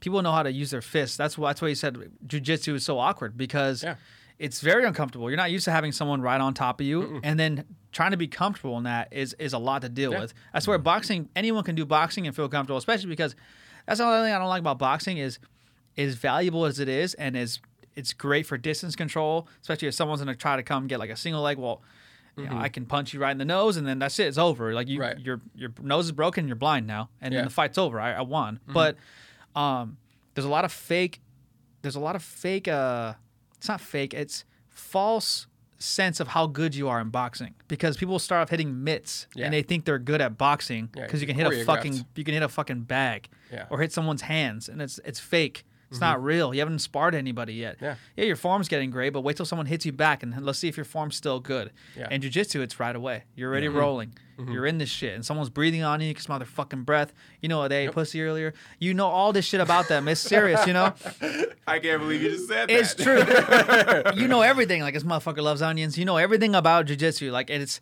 [SPEAKER 1] People know how to use their fists. That's why that's why he said jujitsu is so awkward because
[SPEAKER 3] Yeah.
[SPEAKER 1] It's very uncomfortable. You're not used to having someone right on top of you, and then trying to be comfortable in that is is a lot to deal
[SPEAKER 3] Yeah.
[SPEAKER 1] with. I swear, boxing anyone can do boxing and feel comfortable, especially because that's the only thing I don't like about boxing is as valuable as it is and is it's great for distance control, especially if someone's gonna try to come get like a single leg. Well, you know, I can punch you right in the nose, and then that's it. It's over. Like you,
[SPEAKER 3] Right.
[SPEAKER 1] your your nose is broken. You're blind now, and
[SPEAKER 3] Yeah.
[SPEAKER 1] then the fight's over. I, I won. But um, there's a lot of fake. There's a lot of fake. Uh, it's not fake. It's false sense of how good you are in boxing because people start off hitting mitts
[SPEAKER 3] Yeah.
[SPEAKER 1] and they think they're good at boxing
[SPEAKER 3] Yeah,
[SPEAKER 1] because you can hit a fucking you can hit a fucking bag
[SPEAKER 3] Yeah.
[SPEAKER 1] or hit someone's hands and it's it's fake. It's not mm-hmm. real. You haven't sparred anybody yet.
[SPEAKER 3] Yeah.
[SPEAKER 1] Yeah, your form's getting great, but wait till someone hits you back and let's see if your form's still good.
[SPEAKER 3] Yeah.
[SPEAKER 1] In jiu-jitsu, it's right away. You're already mm-hmm. rolling. Mm-hmm. You're in this shit, and someone's breathing on you. You can smell their fucking breath. You know what they ate pussy earlier. You know all this shit about them. It's serious, you know. (laughs)
[SPEAKER 2] I can't believe you just said
[SPEAKER 1] It's
[SPEAKER 2] that.
[SPEAKER 1] It's true. (laughs) you know everything. Like this motherfucker loves onions. You know everything about jujitsu. Like and it's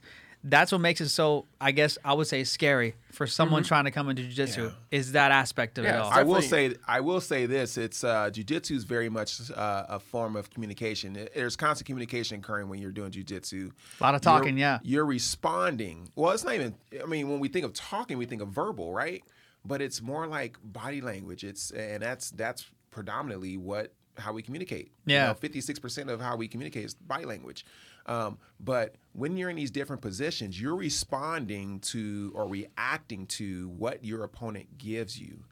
[SPEAKER 1] that's what makes it so. I guess I would say scary for someone trying to come into jujitsu is that aspect of it all.
[SPEAKER 3] it's
[SPEAKER 2] I will say I will say this: it's uh, jujitsu is very much uh, a form of communication. It- There's constant communication occurring when you're doing jujitsu.
[SPEAKER 1] A lot of talking,
[SPEAKER 2] You're-
[SPEAKER 1] yeah.
[SPEAKER 2] You're responding. Well, it's not even. I mean, when we think of talking, we think of verbal, right? But it's more like body language. It's and that's that's predominantly what how we communicate.
[SPEAKER 1] Yeah.
[SPEAKER 2] fifty six percent of how we communicate is body language. Um, but when you're in these different positions, you're responding to or reacting to what your opponent gives you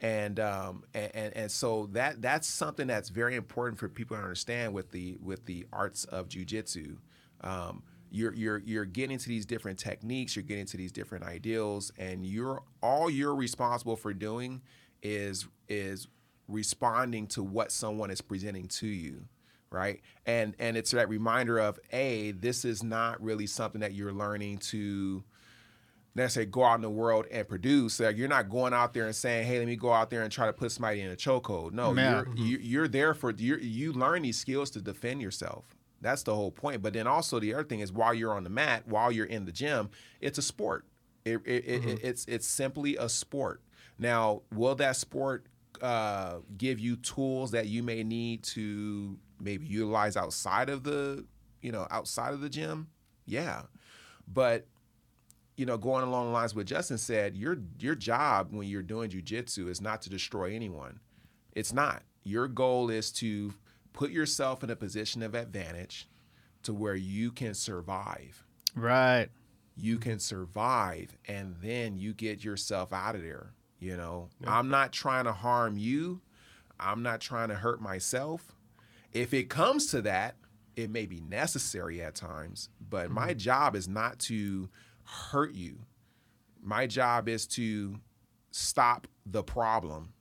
[SPEAKER 2] and um and, and and so that that's something that's very important for people to understand with the with the arts of jujitsu. Um, you're you're you're getting to these different techniques, you're getting to these different ideals, and you're all you're responsible for doing is is responding to what someone is presenting to you right and and it's that reminder of a this is not really something that you're learning to necessarily go out in the world and produce. Like you're not going out there and saying, "Hey, let me go out there and try to put somebody in a chokehold." No,
[SPEAKER 1] Yeah.
[SPEAKER 2] you're mm-hmm. you, you're there for you. You learn these skills to defend yourself. That's the whole point. But then also the other thing is while you're on the mat, while you're in the gym, it's a sport. It, it, it, mm-hmm. it's it's simply a sport. Now, will that sport uh, give you tools that you may need to maybe utilize outside of the you know outside of the gym? Yeah, but you know, going along the lines what Justin said, your your job when you're doing jujitsu is not to destroy anyone. It's not. Your goal is to put yourself in a position of advantage to where you can survive.
[SPEAKER 1] right.
[SPEAKER 2] You can survive and then you get yourself out of there. You know, I'm not trying to harm you. I'm not trying to hurt myself. If it comes to that, it may be necessary at times, but my mm-hmm. job is not to hurt you. My job is to stop the problem.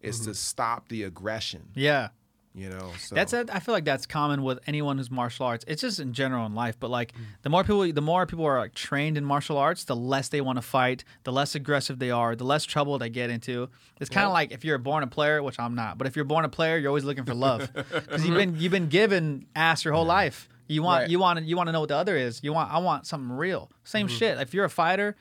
[SPEAKER 2] Is to mm-hmm. stop the aggression,
[SPEAKER 1] Yeah.
[SPEAKER 2] You know. So
[SPEAKER 1] That's it. I feel like that's common with anyone who's martial arts. It's just in general in life, but like
[SPEAKER 2] Mm.
[SPEAKER 1] the more people, the more people are like trained in martial arts, the less they want to fight, the less aggressive they are, the less trouble they get into. It's kind of like if you're born a player, which I'm not, but if you're born a player, you're always looking for love (laughs) because you've been you've been given ass your whole life. You want
[SPEAKER 3] Right.
[SPEAKER 1] you want you want to know what the other is. You want I want something real. Same
[SPEAKER 2] Mm-hmm.
[SPEAKER 1] shit. If you're a fighter.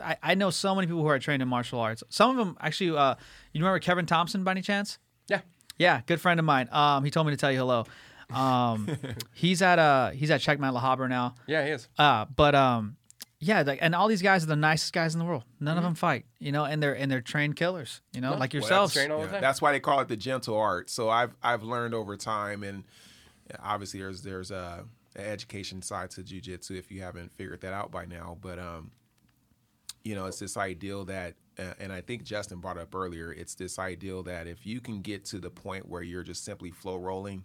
[SPEAKER 1] I, I know so many people who are trained in martial arts. Some of them actually. Uh, you remember Kevin Thompson by any chance?
[SPEAKER 3] Yeah.
[SPEAKER 1] Yeah, good friend of mine. Um, he told me to tell you hello. Um, (laughs) he's at uh he's at Checkmate La Habra now.
[SPEAKER 3] Yeah, he is.
[SPEAKER 1] Uh, but um, yeah, like, and all these guys are the nicest guys in the world. None
[SPEAKER 3] Mm-hmm.
[SPEAKER 1] of them fight, you know, and they're and they're trained killers, you know,
[SPEAKER 3] No.
[SPEAKER 1] like yourselves.
[SPEAKER 3] train all the
[SPEAKER 2] Yeah, that's why they call it the gentle art. So I've I've learned over time, and obviously there's there's a, an education side to jujitsu if you haven't figured that out by now. But um, you know, it's this ideal that, uh, and I think Justin brought up earlier. It's this ideal that if you can get to the point where you're just simply flow rolling,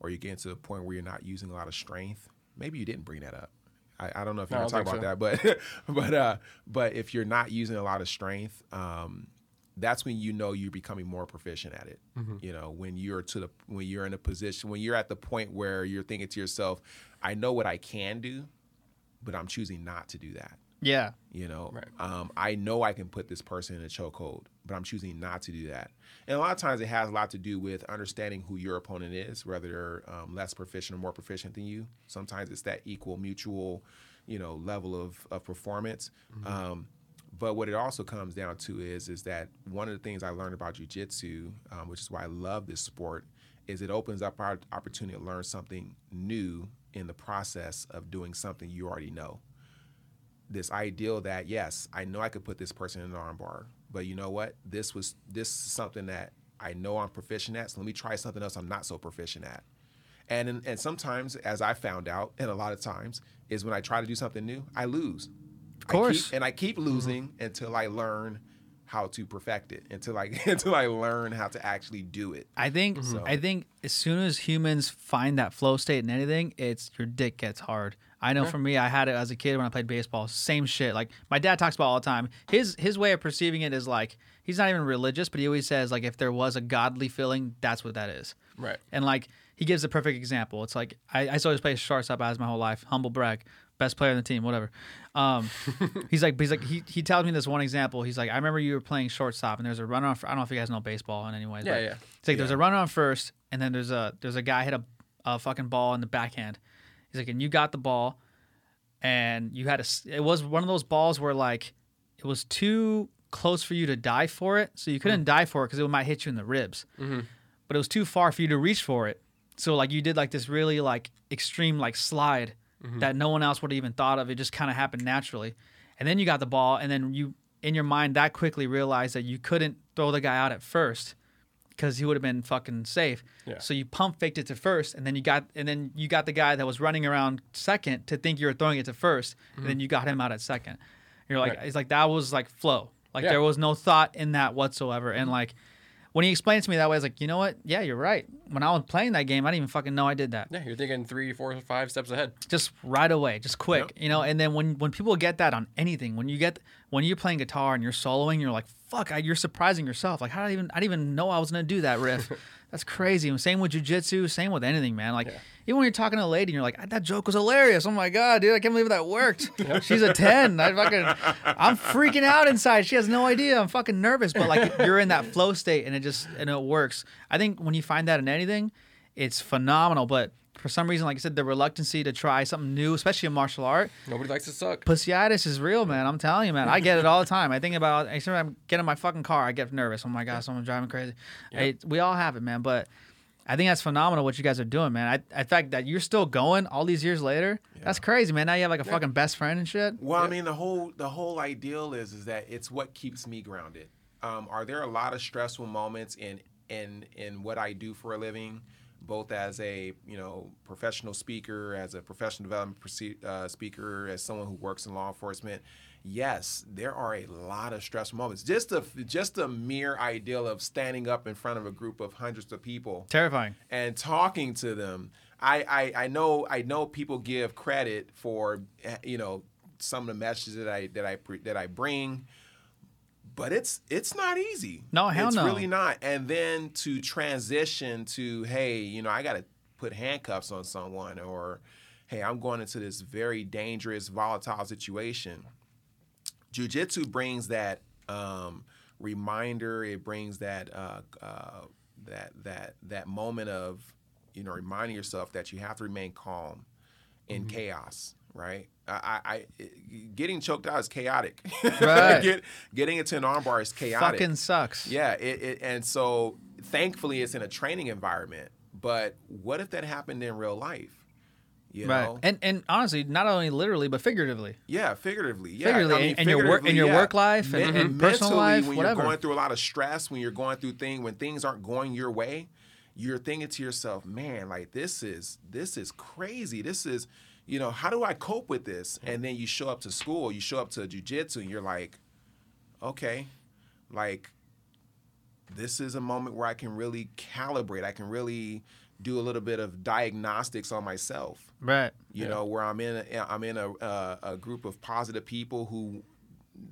[SPEAKER 2] or you get to the point where you're not using a lot of strength. Maybe you didn't bring that up. I, I don't know if you
[SPEAKER 3] No, I
[SPEAKER 2] want to talk about that, but (laughs) but uh, but if you're not using a lot of strength, um, that's when you know you're becoming more proficient at it. You know, when you're to the when you're in a position when you're at the point where you're thinking to yourself, I know what I can do, but I'm choosing not to do that.
[SPEAKER 1] Yeah,
[SPEAKER 2] You know,
[SPEAKER 3] Right.
[SPEAKER 2] um, I know I can put this person in a chokehold, but I'm choosing not to do that. And a lot of times it has a lot to do with understanding who your opponent is, whether they're um, less proficient or more proficient than you. Sometimes it's that equal, mutual, you know, level of, of performance. Um, but what it also comes down to is is that one of the things I learned about jujitsu, um, which is why I love this sport, is it opens up our opportunity to learn something new in the process of doing something you already know this ideal that yes, I know I could put this person in an armbar, but you know what? This was this is something that I know I'm proficient at. So let me try something else I'm not so proficient at. And and sometimes, as I found out, and a lot of times, is when I try to do something new, I lose. Of
[SPEAKER 1] course.
[SPEAKER 2] and I keep mm-hmm. losing until I learn how to perfect it, until I (laughs) until I learn how to actually do it.
[SPEAKER 1] I think mm-hmm. I think as soon as humans find that flow state in anything, it's your dick gets hard. I know for me, I had it as a kid when I played baseball. Same shit. Like my dad talks about all the time. His his way of perceiving it is like he's not even religious, but he always says like if there was a godly feeling, that's what that is.
[SPEAKER 3] Right.
[SPEAKER 1] And like he gives a perfect example. It's like I, I always play shortstop as my whole life. Humble brag, best player on the team, whatever. Um, (laughs) he's like he's like he, he tells me this one example. He's like I remember you were playing shortstop and there's a runner on. I don't know if you guys know baseball in any ways.
[SPEAKER 3] Yeah,
[SPEAKER 1] but
[SPEAKER 3] yeah.
[SPEAKER 1] It's like there's a runner on first, and then there's a there's a guy hit a, a fucking ball in the backhand. He's like, and you got the ball, and you had a. It was one of those balls where like it was too close for you to dive for it, so you couldn't mm. dive for it because it might hit you in the ribs. Mm-hmm. But it was too far for you to reach for it. So like you did like this really like extreme like slide mm-hmm. that no one else would have even thought of. It just kind of happened naturally, and then you got the ball, and then you in your mind that quickly realized that you couldn't throw the guy out at first because he would have been fucking safe.
[SPEAKER 3] Yeah.
[SPEAKER 1] So you pump faked it to first, and then you got and then you got the guy that was running around second to think you were throwing it to 1st and then mm-hmm. you got him out at second. You're like,
[SPEAKER 3] Right.
[SPEAKER 1] it's like that was like flow. Like
[SPEAKER 3] Yeah.
[SPEAKER 1] there was no thought in that whatsoever. And mm-hmm. like when he explained to me that way, I was like, you know what? Yeah, you're right. When I was playing that game, I didn't even fucking know I did that.
[SPEAKER 3] Yeah, you're thinking three, four, five steps ahead.
[SPEAKER 1] Just right away, just quick,
[SPEAKER 2] Yep.
[SPEAKER 1] you know. And then when when people get that on anything, when you get when you're playing guitar and you're soloing, you're like, fuck, I, you're surprising yourself. Like, how did I even I didn't even know I was gonna do that riff. (laughs) That's crazy. And same with jujitsu, same with anything, man. Like even when you're talking to a lady and you're like, that joke was hilarious. Oh my god, dude, I can't believe that worked. (laughs) She's a ten. I fucking, I'm freaking out inside. She has no idea. I'm fucking nervous, but like (laughs) you're in that flow state and it just and it works. I think when you find that in anything, it's phenomenal. But for some reason, like I said, the reluctancy to try something new, especially in martial art,
[SPEAKER 3] Nobody likes to suck.
[SPEAKER 1] pussyitis is real, man. I'm telling you, man. I get it all the time. I think about every time I get in my fucking car, I get nervous. Oh my god, someone's driving crazy. I- we all have it, man. But I think that's phenomenal what you guys are doing, man. I, I fact that you're still going all these years later. That's crazy, man. Now you have like a fucking best friend and shit.
[SPEAKER 2] Well, I mean, the whole the whole ideal is is that it's what keeps me grounded. Um, are there a lot of stressful moments in in in what I do for a living, both as a you know professional speaker, as a professional development uh, speaker, as someone who works in law enforcement? Yes, there are a lot of stressful moments. Just the just the mere ideal of standing up in front of a group of hundreds of people
[SPEAKER 1] Terrifying.
[SPEAKER 2] and talking to them. I, I, I know I know people give credit for eh, you know some of the messages that I that I that I bring, but it's it's not easy.
[SPEAKER 1] No, hell
[SPEAKER 2] it's
[SPEAKER 1] no.
[SPEAKER 2] really not. And then to transition to hey, you know, I got to put handcuffs on someone, or hey, I'm going into this very dangerous, volatile situation. Jiu-jitsu brings that um, reminder. It brings that uh, uh, that that that moment of you know reminding yourself that you have to remain calm in
[SPEAKER 1] Mm-hmm.
[SPEAKER 2] chaos. Right? I, I, getting choked out is chaotic. (laughs)
[SPEAKER 1] Right.
[SPEAKER 2] Get, getting into an armbar is chaotic.
[SPEAKER 1] Fucking sucks.
[SPEAKER 2] Yeah, it, it, and so thankfully it's in a training environment. But what if that happened in real life? You
[SPEAKER 1] Right.
[SPEAKER 2] know?
[SPEAKER 1] And and honestly, not only literally but figuratively.
[SPEAKER 2] Yeah, figuratively. Yeah,
[SPEAKER 1] Figuratively,
[SPEAKER 2] I mean,
[SPEAKER 1] in your work- in your
[SPEAKER 2] figuratively,
[SPEAKER 1] work life and- and personal
[SPEAKER 2] mentally,
[SPEAKER 1] life,
[SPEAKER 2] when
[SPEAKER 1] whatever.
[SPEAKER 2] you're going through a lot of stress, when you're going through things, when things aren't going your way, you're thinking to yourself, "Man, like this is this is crazy. This is, you know, how do I cope with this?" And then you show up to school, you show up to jujitsu, and you're like, "Okay, like this is a moment where I can really calibrate. I can really do a little bit of diagnostics on myself."
[SPEAKER 1] Right.
[SPEAKER 2] you know where i'm in a, i'm in a, a, a group of positive people who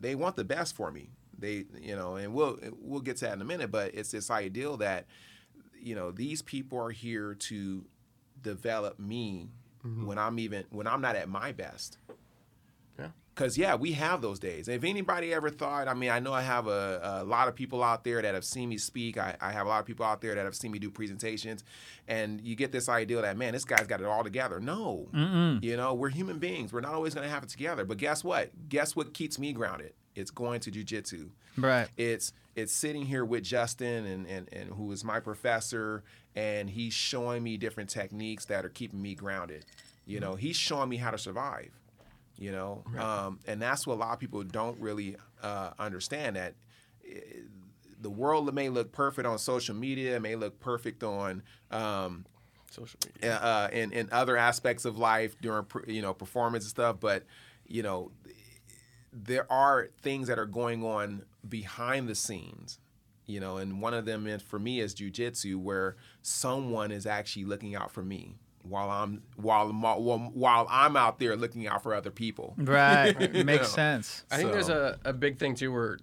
[SPEAKER 2] they want the best for me they you know and we'll we'll get to that in a minute but it's this ideal that you know these people are here to develop me Mm-hmm. when i'm even when i'm not at my best.
[SPEAKER 3] Yeah.
[SPEAKER 2] because yeah we have those days. If anybody ever thought i mean i know i have a, a lot of people out there that have seen me speak. I, I have a lot of people out there that have seen me do presentations. And you get this idea that man this guy's got it all together. No. You know we're human beings. We're not always going to have it together. But guess what? Guess what keeps me grounded it's going to jujitsu
[SPEAKER 1] Right.
[SPEAKER 2] it's it's sitting here with Justin and, and and who is my professor and he's showing me different techniques that are keeping me grounded. You know, he's showing me how to survive. You know, um, and that's what a lot of people don't really uh, understand that eh, the world may look perfect on social media, may look perfect on um,
[SPEAKER 3] Social media.
[SPEAKER 2] uh, in in other aspects of life during you know performance and stuff. But you know, there are things that are going on behind the scenes. You know, and one of them is for me is jujitsu, where someone is actually looking out for me while I'm while while while I'm out there looking out for other people. (laughs)
[SPEAKER 1] Right. (laughs) Makes
[SPEAKER 2] know.
[SPEAKER 1] sense.
[SPEAKER 3] I think there's a, a big thing too where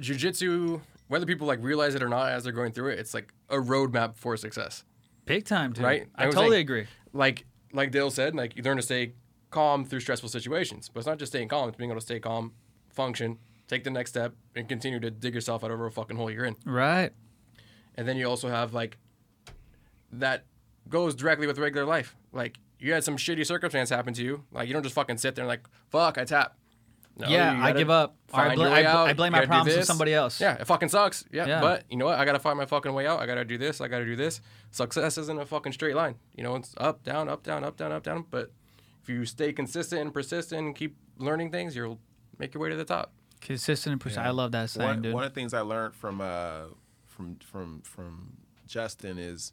[SPEAKER 3] jujitsu, whether people like realize it or not as they're going through it, it's like a roadmap for success.
[SPEAKER 1] Big time, dude.
[SPEAKER 3] Right?
[SPEAKER 1] I
[SPEAKER 3] I
[SPEAKER 1] totally
[SPEAKER 3] saying-
[SPEAKER 1] agree.
[SPEAKER 3] Like like Dale said, like you learn to stay calm through stressful situations. But it's not just staying calm, it's being able to stay calm, function, take the next step, and continue to dig yourself out of a fucking hole you're in.
[SPEAKER 1] Right.
[SPEAKER 3] And then you also have like that goes directly with regular life. Like you had some shitty circumstance happen to you. Like you don't just fucking sit there and like, fuck, I tap. No,
[SPEAKER 1] yeah, I give up. Or I, bl- I, bl- I blame my problems on somebody else.
[SPEAKER 3] Yeah, it fucking sucks. Yeah,
[SPEAKER 1] Yeah.
[SPEAKER 3] but you know what? I gotta find my fucking way out. I gotta do this. I gotta do this. Success isn't a fucking straight line. You know, it's up, down, up, down, up, down, up, down. But if you stay consistent and persistent and keep learning things, you'll make your way to the top.
[SPEAKER 1] Consistent and persistent. I love that saying,
[SPEAKER 2] one,
[SPEAKER 1] dude.
[SPEAKER 2] one of the things I learned from uh, from from from Justin is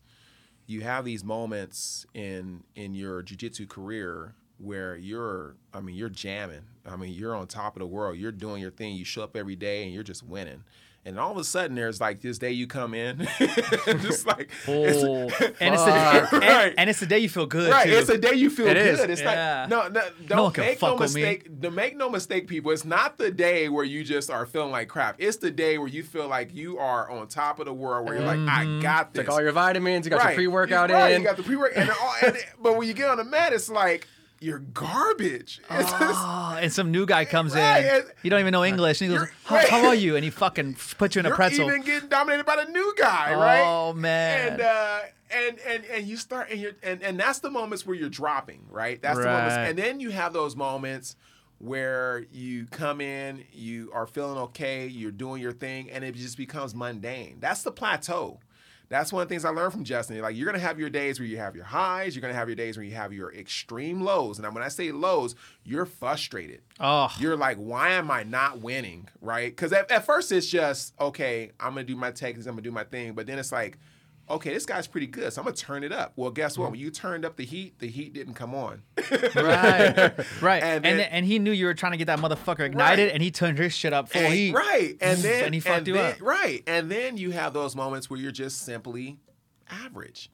[SPEAKER 2] you have these moments in in your jujitsu career where you're I mean you're jamming. I mean you're on top of the world. You're doing your thing. You show up every day and you're just winning. And all of a sudden there's like this day you come in, (laughs) just like
[SPEAKER 1] Oh, (laughs)
[SPEAKER 2] it's- (laughs)
[SPEAKER 1] and it's the and,
[SPEAKER 2] Right.
[SPEAKER 1] and it's the day you feel good
[SPEAKER 2] Right,
[SPEAKER 1] too.
[SPEAKER 2] it's the day you feel
[SPEAKER 3] It
[SPEAKER 2] good.
[SPEAKER 3] is.
[SPEAKER 2] It's
[SPEAKER 1] Yeah.
[SPEAKER 2] like no, no, don't
[SPEAKER 1] No one can
[SPEAKER 2] make
[SPEAKER 1] fuck
[SPEAKER 2] no
[SPEAKER 1] with me.
[SPEAKER 2] mistake. To make no mistake, people, it's not the day where you just are feeling like crap. It's the day where you feel like you are on top of the world. Where you're like,
[SPEAKER 1] Mm-hmm.
[SPEAKER 2] I got this.
[SPEAKER 3] Take all your vitamins. You got
[SPEAKER 2] right.
[SPEAKER 3] your pre-workout
[SPEAKER 2] You- right,
[SPEAKER 3] in.
[SPEAKER 2] You got the pre-work, and, all, and but when you get on the mat, it's like you're garbage. (laughs)
[SPEAKER 1] Oh, and some new guy comes
[SPEAKER 2] Right,
[SPEAKER 1] in. You don't even know English, and he goes, how,
[SPEAKER 2] right.
[SPEAKER 1] "How are you?" And he fucking (laughs) puts you in a pretzel.
[SPEAKER 2] you're even getting dominated by the new guy, right?
[SPEAKER 1] Oh man.
[SPEAKER 2] and uh, and and and you start and you're and, and that's the moments where you're dropping, right? That's the moments,
[SPEAKER 1] Right.
[SPEAKER 2] and then you have those moments where you come in, you are feeling okay, you're doing your thing, and it just becomes mundane. That's the plateau. That's one of the things I learned from Justin. Like you're gonna have your days where you have your highs, you're gonna have your days where you have your extreme lows. And when I say lows, you're frustrated
[SPEAKER 1] oh,
[SPEAKER 2] you're like, why am I not winning? Right? Because at, at first it's just, okay, I'm gonna do my techniques, I'm gonna do my thing. But then it's like, okay, this guy's pretty good, so I'm gonna turn it up. Well, guess what? When you turned up the heat, the heat didn't come on.
[SPEAKER 1] right, (laughs) right.
[SPEAKER 2] And
[SPEAKER 1] And
[SPEAKER 2] then-
[SPEAKER 1] and, he knew you were trying to get that motherfucker ignited,
[SPEAKER 2] Right.
[SPEAKER 1] and he turned his shit up full
[SPEAKER 2] And-
[SPEAKER 1] heat.
[SPEAKER 2] right. And then
[SPEAKER 1] and he fucked you
[SPEAKER 2] then,
[SPEAKER 1] up.
[SPEAKER 2] Right. And then you have those moments where you're just simply average.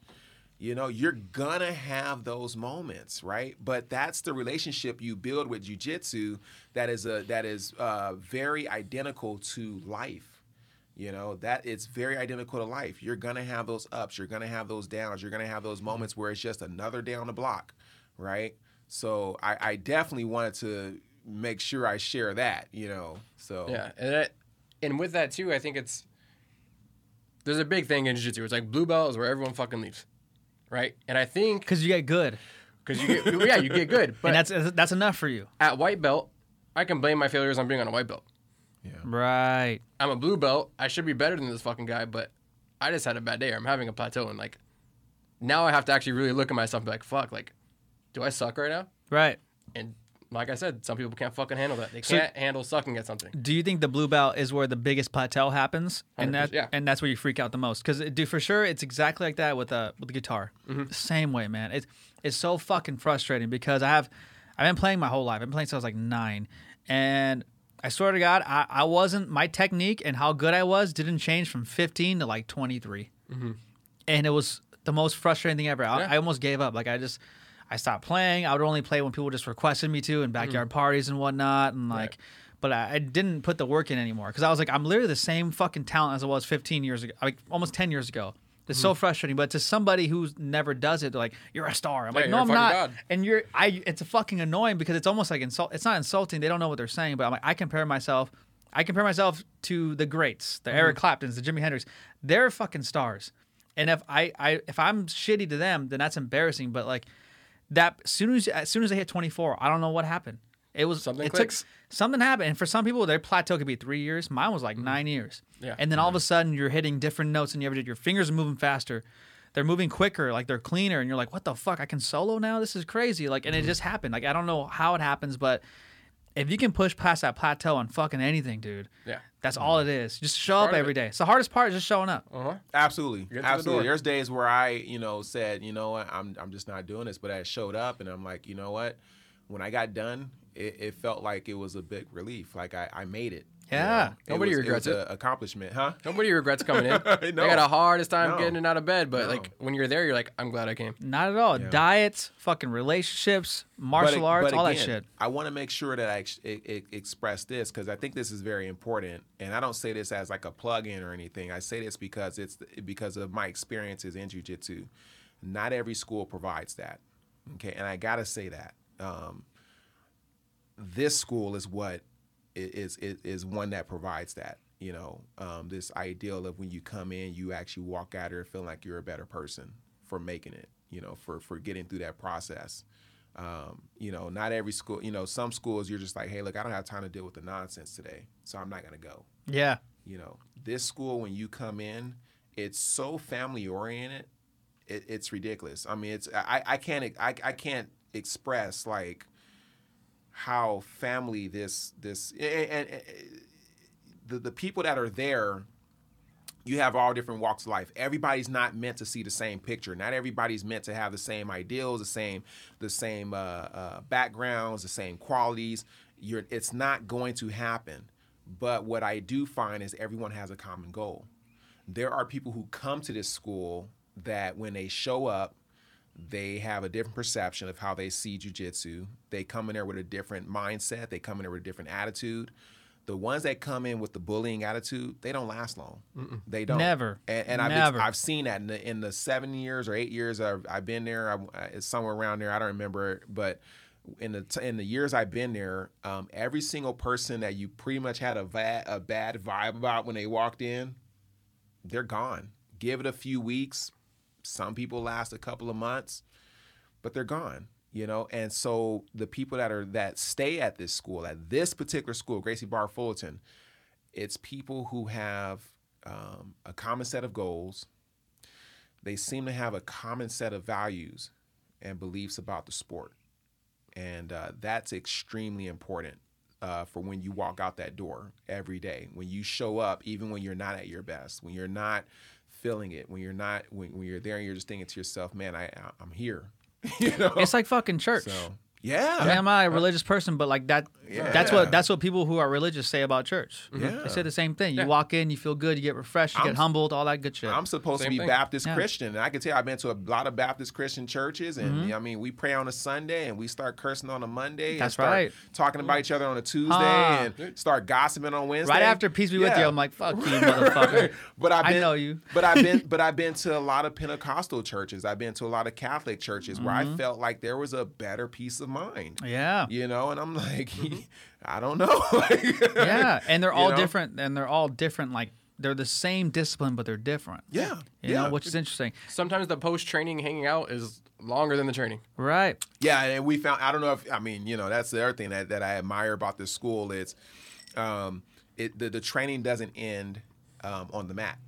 [SPEAKER 2] You know, you're gonna have those moments, right? But that's the relationship you build with jujitsu that is a that is uh, very identical to life. You know that it's very identical to life. You're gonna have those ups. You're gonna have those downs. You're gonna have those mm-hmm. moments where it's just another day on the block, right? So I, I definitely wanted to make sure I share that. You know, so
[SPEAKER 3] Yeah, and that, and with that too, I think it's there's a big thing in jiu-jitsu. It's like blue belt is where everyone fucking leaves, right? And I think
[SPEAKER 1] Because you get good,
[SPEAKER 3] because you get yeah you get good, (laughs) but
[SPEAKER 1] and that's that's enough for you.
[SPEAKER 3] at white belt, I can blame my failures on being on a white belt.
[SPEAKER 1] Right.
[SPEAKER 3] I'm a blue belt. I should be better than this fucking guy, but I just had a bad day. Or I'm having a plateau, and like now I have to actually really look at myself and be like, fuck, like, do I suck right now?
[SPEAKER 1] Right.
[SPEAKER 3] And like I said, some people can't fucking handle that. They
[SPEAKER 1] So-
[SPEAKER 3] can't handle sucking at something.
[SPEAKER 1] Do you think the blue belt is where the biggest plateau happens, and that
[SPEAKER 3] yeah.
[SPEAKER 1] and that's where you freak out the most? Because dude, for sure, it's exactly like that with uh with the guitar.
[SPEAKER 3] Mm-hmm.
[SPEAKER 1] Same way, man. It's it's so fucking frustrating because I have I've been playing my whole life. I've been playing since I was like nine, and I swear to God, I, I wasn't my technique and how good I was didn't change from fifteen to like twenty and it was the most frustrating thing ever. I,
[SPEAKER 3] Mm-hmm. Yeah.
[SPEAKER 1] I almost gave up. Like I just, I stopped playing. I would only play when people just requested me to in backyard parties and whatnot, and like, but I, I didn't put the work in anymore because I was like, I'm literally the same fucking talent as I was 15 years ago, like almost 10 years ago. It's so mm-hmm. frustrating. But to somebody who never does it, they're like, "You're a star." I'm
[SPEAKER 3] Yeah,
[SPEAKER 1] like,
[SPEAKER 3] you're
[SPEAKER 1] "No,
[SPEAKER 3] a
[SPEAKER 1] I'm
[SPEAKER 3] fucking
[SPEAKER 1] not."
[SPEAKER 3] god.
[SPEAKER 1] And you're, I. It's fucking annoying because it's almost like insult. It's not insulting. They don't know what they're saying. But I'm like, I compare myself. I compare myself to the greats, the Eric mm-hmm. Claptons, the Jimi Hendrix. They're fucking stars. And if I, I if I'm shitty to them, then that's embarrassing. But like that, soon as as soon as I hit 24, I don't know what happened. It was
[SPEAKER 3] Something
[SPEAKER 1] it
[SPEAKER 3] clicks.
[SPEAKER 1] Took, something happened, and for some people, their plateau could be three years. Mine was like mm-hmm. nine years.
[SPEAKER 3] Yeah.
[SPEAKER 1] And then all of a mm-hmm. sudden, you're hitting different notes than you ever did. Your fingers are moving faster. They're moving quicker, like they're cleaner, and you're like, "What the fuck? I can solo now? This is crazy!" Like, and it mm-hmm. just happened. Like, I don't know how it happens, but if you can push past that plateau on fucking anything, dude,
[SPEAKER 3] Yeah.
[SPEAKER 1] that's all it is. Just show up
[SPEAKER 3] Part of
[SPEAKER 1] every
[SPEAKER 3] it.
[SPEAKER 1] day. It's the hardest part is just showing up.
[SPEAKER 3] Uh huh.
[SPEAKER 2] Absolutely,
[SPEAKER 3] Get to the
[SPEAKER 2] absolutely. There's days where I, you know, said, you know, what, I'm I'm just not doing this, but I showed up and I'm like, you know what? When I got done, it, it felt like it was a big relief. Like I, I made it. you
[SPEAKER 1] Yeah.
[SPEAKER 2] know?
[SPEAKER 3] Nobody
[SPEAKER 2] was,
[SPEAKER 3] regrets
[SPEAKER 2] it.
[SPEAKER 3] it.
[SPEAKER 2] A accomplishment, huh?
[SPEAKER 3] Nobody regrets coming in. (laughs) They
[SPEAKER 2] No.
[SPEAKER 3] got the hardest time
[SPEAKER 2] No.
[SPEAKER 3] getting it out of bed, but
[SPEAKER 2] No.
[SPEAKER 3] like when you're there, you're like, I'm glad I came.
[SPEAKER 1] Not at all.
[SPEAKER 2] Yeah.
[SPEAKER 1] Diets, fucking relationships, martial
[SPEAKER 2] But-
[SPEAKER 1] arts,
[SPEAKER 2] but
[SPEAKER 1] all that shit.
[SPEAKER 2] I want to make sure that I ex- e- e- express this because I think this is very important, and I don't say this as like a plug-in or anything. I say this because it's because of my experiences in jujitsu. Not every school provides that, okay, and I gotta say that. Um, this school is what is is is one that provides that. You know, um, this ideal of when you come in, you actually walk out here feeling like you're a better person for making it. You know, for for getting through that process. Um, you know, not every school. You know, some schools you're just like, hey, look, I don't have time to deal with the nonsense today, so I'm not gonna go.
[SPEAKER 1] Yeah.
[SPEAKER 2] You know, this school when you come in, it's so family oriented. It, it's ridiculous. I mean, it's I, I can't I, I can't express like how family this this and, and- the the people that are there. You have all different walks of life. Everybody's not meant to see the same picture. Not everybody's meant to have the same ideals, the same the same uh, uh, backgrounds, the same qualities. You're, it's not going to happen. But what I do find is everyone has a common goal. There are people who come to this school that when they show up, they have a different perception of how they see jujitsu. They come in there with a different mindset. They come in there with a different attitude. The ones that come in with the bullying attitude, they don't last long. They don't.
[SPEAKER 1] Never.
[SPEAKER 2] And, and I've,
[SPEAKER 1] Never.
[SPEAKER 2] I've seen that in the, in the seven years or eight years I've, I've been there. I, it's somewhere around there. I don't remember, but in the t- in the years I've been there, um, every single person that you pretty much had a, va- a bad vibe about when they walked in, they're gone. Give it a few weeks. Some people last a couple of months, but they're gone. You know, and so the people that are that stay at this school, at this particular school, Gracie Barra Fullerton, it's people who have um, a common set of goals. They seem to have a common set of values and beliefs about the sport, and uh, that's extremely important uh, for when you walk out that door every day. When you show up, even when you're not at your best, when you're not feeling it, when you're not when, when you're there and you're just thinking to yourself, "Man, I I- I'm here." (laughs) you know.
[SPEAKER 1] It's like fucking church.
[SPEAKER 2] so yeah.
[SPEAKER 1] I mean, I'm not a religious person, but like that,
[SPEAKER 2] Yeah.
[SPEAKER 1] that's what that's what people who are religious say about church.
[SPEAKER 2] Yeah.
[SPEAKER 1] They say the same thing. You
[SPEAKER 3] Yeah.
[SPEAKER 1] walk in, you feel good, you get refreshed, you
[SPEAKER 2] I'm-
[SPEAKER 1] get humbled, all that good shit.
[SPEAKER 2] I'm supposed
[SPEAKER 3] Same
[SPEAKER 2] to be
[SPEAKER 3] thing.
[SPEAKER 2] Baptist
[SPEAKER 1] Yeah.
[SPEAKER 2] Christian, and I can tell you, I've been to a lot of Baptist Christian churches, and
[SPEAKER 1] Mm-hmm.
[SPEAKER 2] I mean, we pray on a Sunday, and we start cursing on a Monday, and
[SPEAKER 1] That's
[SPEAKER 2] start
[SPEAKER 1] right.
[SPEAKER 2] talking about each other on a Tuesday, and start gossiping on Wednesday.
[SPEAKER 1] right after peace be with you, I'm like, fuck you, (laughs) motherfucker.
[SPEAKER 2] but I've
[SPEAKER 1] I
[SPEAKER 2] been,
[SPEAKER 1] know you.
[SPEAKER 2] but I've been, (laughs) but I've been to a lot of Pentecostal churches. I've been to a lot of Catholic churches where I felt like there was a better piece of mind.
[SPEAKER 1] Mm-hmm. Yeah.
[SPEAKER 2] You know, and I'm like, (laughs) I don't know. (laughs)
[SPEAKER 1] Yeah. And they're (laughs)
[SPEAKER 2] You
[SPEAKER 1] all
[SPEAKER 2] know?
[SPEAKER 1] different and they're all different. Like they're the same discipline, but they're different.
[SPEAKER 2] Yeah,
[SPEAKER 1] You
[SPEAKER 2] yeah.
[SPEAKER 1] know, which is interesting.
[SPEAKER 3] Sometimes the post training hanging out is longer than the training.
[SPEAKER 1] Right.
[SPEAKER 2] Yeah, and we found. I don't know if I mean, you know, that's the other thing that, that I admire about this school. It's, um, it the, the training doesn't end um, on the mat.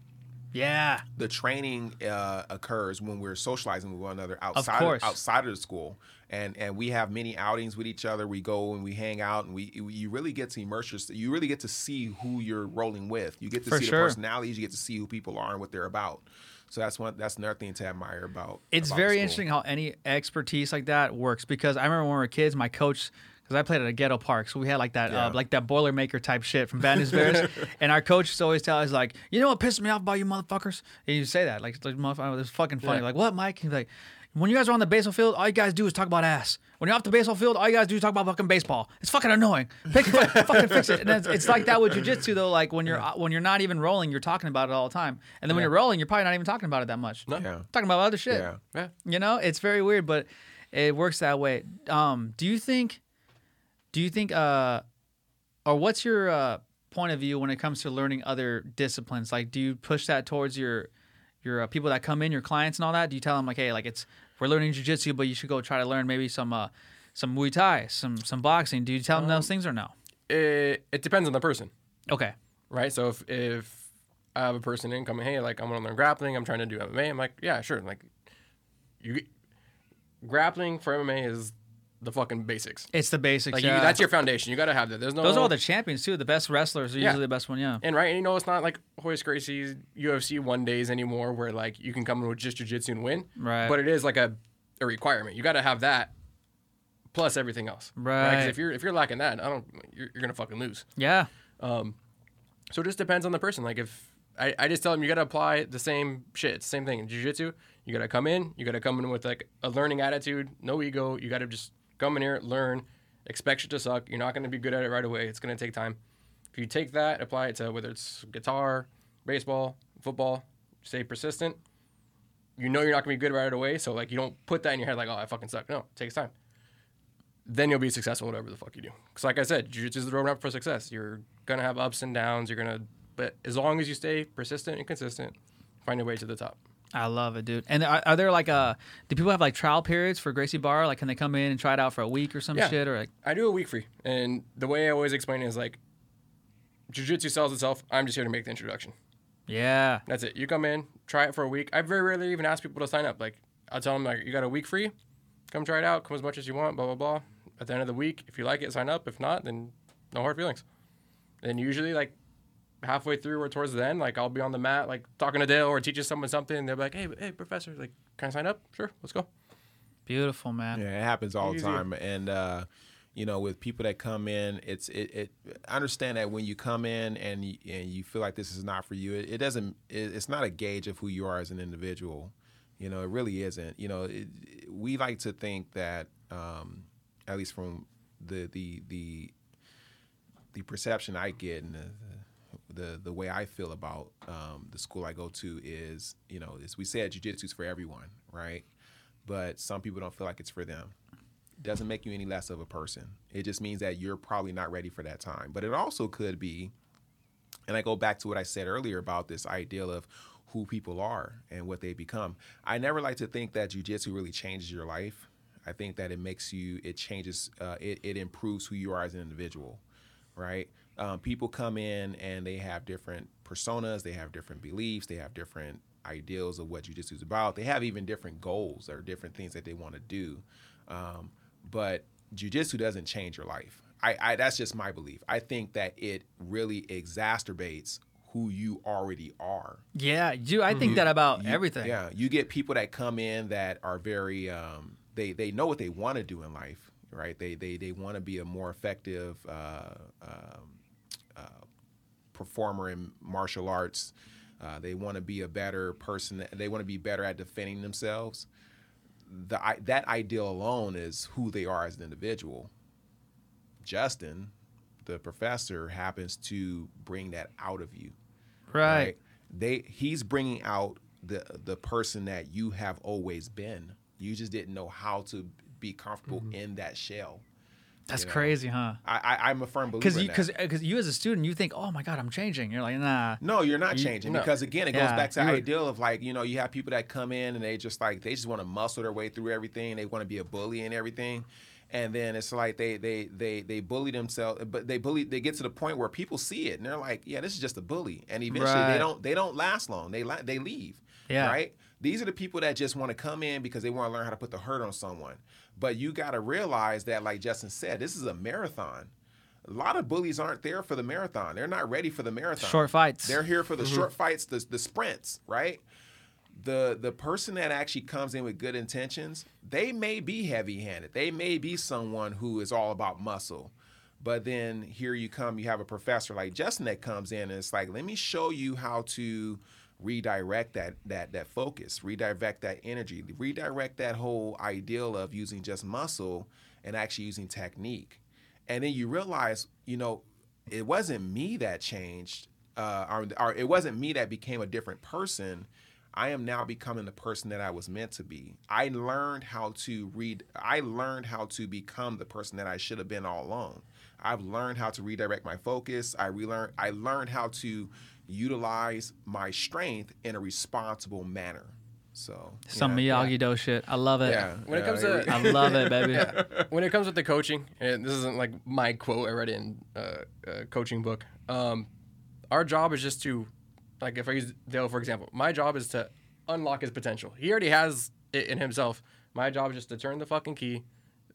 [SPEAKER 1] Yeah.
[SPEAKER 2] the training uh, occurs when we're socializing with one another outside
[SPEAKER 1] course.
[SPEAKER 2] outside of the school, and and we have many outings with each other. We go and we hang out, and we you really get to immerse yourself. You really get to see who you're rolling with. You get to
[SPEAKER 1] For
[SPEAKER 2] see
[SPEAKER 1] sure.
[SPEAKER 2] the personalities. You get to see who people are and what they're about. So that's one. That's another thing to admire about.
[SPEAKER 1] It's
[SPEAKER 2] about
[SPEAKER 1] very interesting how any expertise like that works because I remember when we were kids, my coach, because I played at a ghetto park, so we had like that,
[SPEAKER 2] Yeah.
[SPEAKER 1] uh, like that Boilermaker type shit from Bad News Bears, (laughs) and our coach used to always tell us like, you know what pisses me off about you motherfuckers? And you say that like, like motherfucker, it's fucking funny.
[SPEAKER 3] Yeah.
[SPEAKER 1] Like what, Mike? He's like. When you guys are on the baseball field, all you guys do is talk about ass. When you're off the baseball field, all you guys do is talk about fucking baseball. It's fucking annoying. Pick, fucking fix it. And it's, it's like that with jujitsu though. Like when you're when you're not even rolling, you're talking about it all the time. And then when you're rolling, you're probably not even talking about it that much.
[SPEAKER 3] No.
[SPEAKER 2] Yeah.
[SPEAKER 1] Talking about other shit.
[SPEAKER 2] Yeah.
[SPEAKER 3] Yeah.
[SPEAKER 1] You know, it's very weird, but it works that way. Um, do you think? Do you think? Uh, or what's your uh, point of view when it comes to learning other disciplines? Like, do you push that towards your your uh, people that come in, your clients, and all that? Do you tell them like, hey, like it's we're learning jujitsu, but you should go try to learn maybe some uh, some Muay Thai, some some boxing? Do you tell them those things or no?
[SPEAKER 3] It, it depends on the person.
[SPEAKER 1] Okay.
[SPEAKER 3] right? So if if I have a person in coming, hey, like I'm gonna learn grappling, I'm trying to do MMA, I'm like, yeah, sure. Like you grappling for MMA is the fucking basics.
[SPEAKER 1] It's the basics.
[SPEAKER 3] Like
[SPEAKER 1] yeah.
[SPEAKER 3] you, that's your foundation. You gotta have that. There's no
[SPEAKER 1] those are all the champions too. The best wrestlers are
[SPEAKER 3] Yeah.
[SPEAKER 1] usually the best one. Yeah.
[SPEAKER 3] and right, and you know it's not like Royce Gracie's UFC one days anymore where like you can come in with just jujitsu and win.
[SPEAKER 1] Right.
[SPEAKER 3] But it is like a, a requirement. You gotta have that plus everything else.
[SPEAKER 1] Right.
[SPEAKER 3] if you're if you're lacking that, I don't you're, you're gonna fucking lose.
[SPEAKER 1] Yeah.
[SPEAKER 3] Um, So it just depends on the person. Like if I, I just tell them you got to apply the same shit. It's the same thing in jiu-jitsu. You got to come in. You got to come in with like a learning attitude, no ego. You got to just come in here, learn, expect shit to suck. You're not going to be good at it right away. It's going to take time. If you take that, apply it to whether it's guitar, baseball, football, stay persistent. You know you're not going to be good right away. So like you don't put that in your head like, oh, I fucking suck. No, it takes time. Then you'll be successful whatever the fuck you do. Because like I said, jiu-jitsu is the roadmap for success. You're gonna have ups and downs. You're gonna, but as long as you stay persistent and consistent, find your way to the top.
[SPEAKER 1] I love it, dude. And are, are there like uh do people have like trial periods for Gracie Barra? Like, can they come in and try it out for a week or some
[SPEAKER 3] Yeah.
[SPEAKER 1] shit? Or like,
[SPEAKER 3] I do a week free, and the way I always explain it is like, jiu-jitsu sells itself. I'm just here to make the introduction.
[SPEAKER 1] yeah,
[SPEAKER 3] That's it. You come in, try it for a week. I very rarely even ask people to sign up. Like I'll tell them like, you got a week free. Come try it out. Come as much as you want. Blah blah blah. At the end of the week, if you like it, sign up. If not, then no hard feelings. And usually like halfway through or towards the end, like I'll be on the mat, like talking to Dale or teaching someone something. And they're like, hey, hey, professor, like, can I sign up? Sure, let's go.
[SPEAKER 1] beautiful, man.
[SPEAKER 2] Yeah, it happens all the time, and uh, you know, with people that come in, it's it. it I understand that when you come in and you, and you feel like this is not for you, it, it doesn't. It, it's not a gauge of who you are as an individual. You know, it really isn't. You know, it, we like to think that, um, at least from the the the the perception I get and the the, the the way I feel about um, the school I go to is, you know, is we said jujitsu is for everyone, right? But some people don't feel like it's for them. Doesn't make you any less of a person. It just means that you're probably not ready for that time. But it also could be, and I go back to what I said earlier about this ideal of who people are and what they become. I never like to think that jujitsu really changes your life. I think that it makes you, it changes, uh, it, it improves who you are as an individual, right? Um, people come in and they have different personas, they have different beliefs, they have different ideals of what jujitsu is about. They have even different goals or different things that they want to do. Um, but jujitsu doesn't change your life. I, I that's just my belief. I think that it really exacerbates who you already are.
[SPEAKER 1] Yeah, you. I think that about
[SPEAKER 2] You-
[SPEAKER 1] everything.
[SPEAKER 2] Yeah, you get people that come in that are very um, they they know what they want to do in life, right? They they they want to be a more effective uh, um, performer in martial arts. Uh, they want to be a better person. They want to be better at defending themselves. The I, that ideal alone is who they are as an individual. Justin, the professor, happens to bring that out of you
[SPEAKER 1] Right.
[SPEAKER 2] they he's bringing out the the person that you have always been you just didn't know how to be comfortable in that shell
[SPEAKER 1] That's
[SPEAKER 2] you know?
[SPEAKER 1] crazy, huh?
[SPEAKER 2] i, I i'm a firm believer
[SPEAKER 1] Because you, because because you as a student, you think, oh my god, I'm changing. You're like, nah.
[SPEAKER 2] no you're not changing
[SPEAKER 3] no.
[SPEAKER 2] because again it goes back to the ideal of like you know you have people that come in and they just like they just want to muscle their way through everything they want to be a bully and everything and then it's like they they they they bully themselves, but they bully. They get to the point where people see it and they're like, yeah, this is just a bully, and eventually
[SPEAKER 1] Right.
[SPEAKER 2] they don't they don't last long. They la- they leave.
[SPEAKER 1] Yeah.
[SPEAKER 2] Right. These are the people that just want to come in because they want to learn how to put the hurt on someone. But you got to realize that, like Justin said, this is a marathon. A lot of bullies aren't there for the marathon. They're not ready for the marathon.
[SPEAKER 1] Short fights.
[SPEAKER 2] They're here for the mm-hmm. short fights, the, the sprints, right? The the person that actually comes in with good intentions, they may be heavy-handed. They may be someone who is all about muscle. But then here you come, you have a professor like Justin that comes in and it's like, let me show you how to redirect that that that focus, redirect that energy, redirect that whole ideal of using just muscle and actually using technique. And then you realize, you know, it wasn't me that changed, uh, or, or it wasn't me that became a different person. I am now becoming the person that I was meant to be. I learned how to read. I learned how to become the person that I should have been all along. I've learned how to redirect my focus. I relearned. I learned how to utilize my strength in a responsible manner. So
[SPEAKER 1] Some
[SPEAKER 2] yeah,
[SPEAKER 1] Miyagi Do shit. I love it.
[SPEAKER 2] Yeah.
[SPEAKER 3] When it comes
[SPEAKER 2] here
[SPEAKER 3] to-
[SPEAKER 1] I love it, baby. (laughs) (laughs)
[SPEAKER 3] when it comes with the coaching, and this isn't like my quote I read in uh, a coaching book. Um, our job is just to, like, if I use Dale for example, my job is to unlock his potential. He already has it in himself. My job is just to turn the fucking key,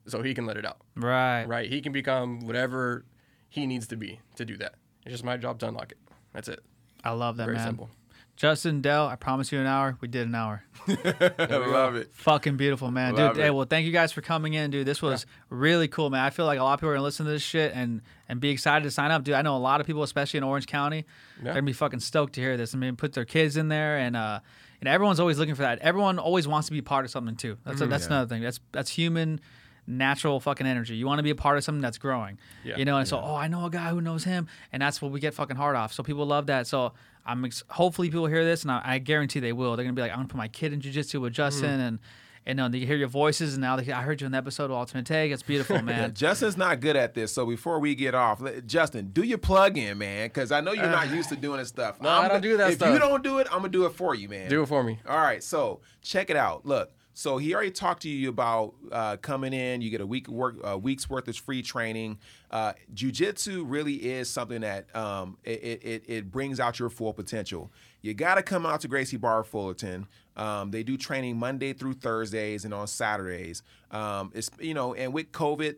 [SPEAKER 3] so he can let it out.
[SPEAKER 1] Right.
[SPEAKER 3] Right? He can become whatever he needs to be to do that. It's just my job to unlock it. That's it.
[SPEAKER 1] I love that,
[SPEAKER 3] Very
[SPEAKER 1] man.
[SPEAKER 3] simple.
[SPEAKER 1] Justin, Dell, I promise you an hour. We did an hour.
[SPEAKER 2] I (laughs) love it.
[SPEAKER 1] Fucking beautiful, man.
[SPEAKER 2] Love
[SPEAKER 1] dude, hey, well, thank you guys for coming in, dude. This was really cool, man. I feel like a lot of people are going to listen to this shit and, and be excited to sign up. Dude, I know a lot of people, especially in Orange County, they're going to be fucking stoked to hear this. I mean, put their kids in there and, uh, and everyone's always looking for that. Everyone always wants to be part of something too. That's
[SPEAKER 2] Mm-hmm.
[SPEAKER 1] that's another thing. That's that's human, natural fucking energy. You want to be a part of something that's growing.
[SPEAKER 3] Yeah.
[SPEAKER 1] You know, and so oh, I know a guy who knows him, and that's what we get fucking hard off. So people love that. So I'm ex- hopefully people hear this, and I, I guarantee they will. They're gonna be like, I'm gonna put my kid in jujitsu with Justin, and and uh, they hear your voices, and now they, I heard you in the episode of Alternate Take. It's beautiful, (laughs) man.
[SPEAKER 2] Justin's not good at this, so before we get off, let- Justin, do your plug in, man, because I know you're not used to doing this stuff. (sighs)
[SPEAKER 3] No, i'm don't do that stuff.
[SPEAKER 2] if
[SPEAKER 3] stuff.
[SPEAKER 2] you don't do it, I'm gonna do it for you, man.
[SPEAKER 3] Do it for me.
[SPEAKER 2] All right, so check it out. Look, so he already talked to you about uh, coming in. You get a week work, a week's worth of free training. Uh, Jiu-jitsu really is something that um, it, it, it brings out your full potential. You got to come out to Gracie Barra Fullerton. Um, they do training Monday through Thursdays and on Saturdays. Um, it's you know, and with COVID,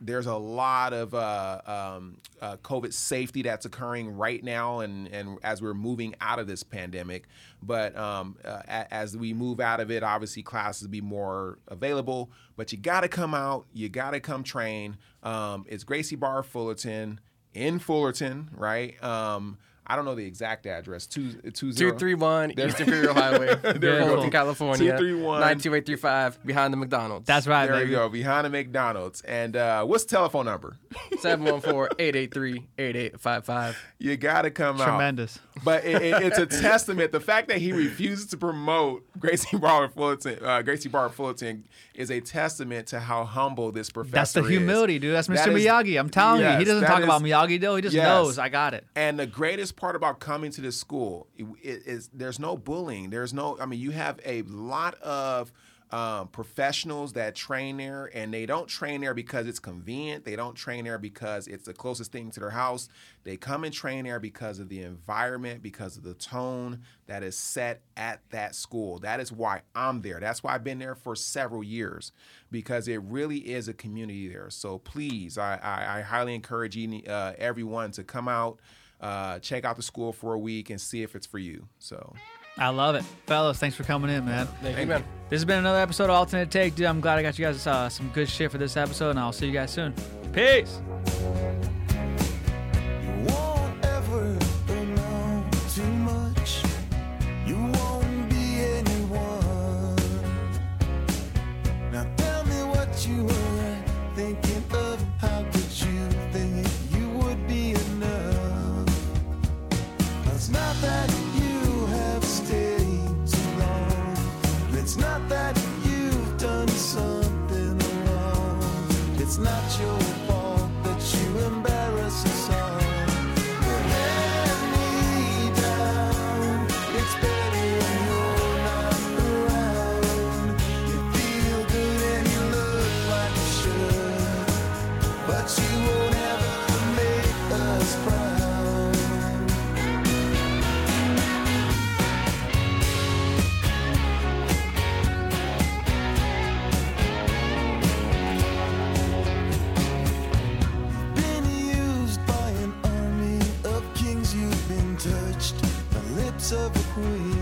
[SPEAKER 2] there's a lot of uh, um, uh, COVID safety that's occurring right now, and, and as we're moving out of this pandemic. But um, uh, as we move out of it, obviously classes be more available. But you got to come out, you got to come train. Um, it's Gracie Barra Fullerton in Fullerton, right? Um, I don't know the exact address. Two two zero.
[SPEAKER 3] 231 East Imperial Highway, (laughs)
[SPEAKER 1] we go.
[SPEAKER 3] Fullerton, California.
[SPEAKER 2] 231.
[SPEAKER 3] 92835 behind the McDonald's.
[SPEAKER 1] That's right,
[SPEAKER 2] There
[SPEAKER 1] baby.
[SPEAKER 2] you go, behind the McDonald's. And uh, what's the telephone number? (laughs)
[SPEAKER 3] 714-883-8855.
[SPEAKER 2] You got to come out.
[SPEAKER 1] Tremendous.
[SPEAKER 2] But it, it, it's a testament. The fact that he refuses to promote Gracie (laughs) Barra Fullerton, uh, Gracie Barra Fullerton, is a testament to how humble this professor
[SPEAKER 1] That's the
[SPEAKER 2] is.
[SPEAKER 1] humility, dude. That's Mr.
[SPEAKER 2] That is-
[SPEAKER 1] Miyagi. I'm telling you, he doesn't talk
[SPEAKER 2] is-
[SPEAKER 1] about Miyagi though. He just
[SPEAKER 2] yes.
[SPEAKER 1] knows I got it.
[SPEAKER 2] And the greatest part about coming to this school is there's no bullying. There's no. I mean, you have a lot of. Um, professionals that train there, and they don't train there because it's convenient. They don't train there because it's the closest thing to their house. They come and train there because of the environment, because of the tone that is set at that school. That is why I'm there. That's why I've been there for several years because it really is a community there. So please, I, I, I highly encourage you, uh, everyone to come out, uh, check out the school for a week, and see if it's for you. So.
[SPEAKER 1] I love it, fellas. Thanks for coming in, man.
[SPEAKER 3] Thank you, man.
[SPEAKER 1] This has been another episode of Alternate Take, dude. I'm glad I got you guys uh, some good shit for this episode, and I'll see you guys soon. Peace.
[SPEAKER 4] of a queen.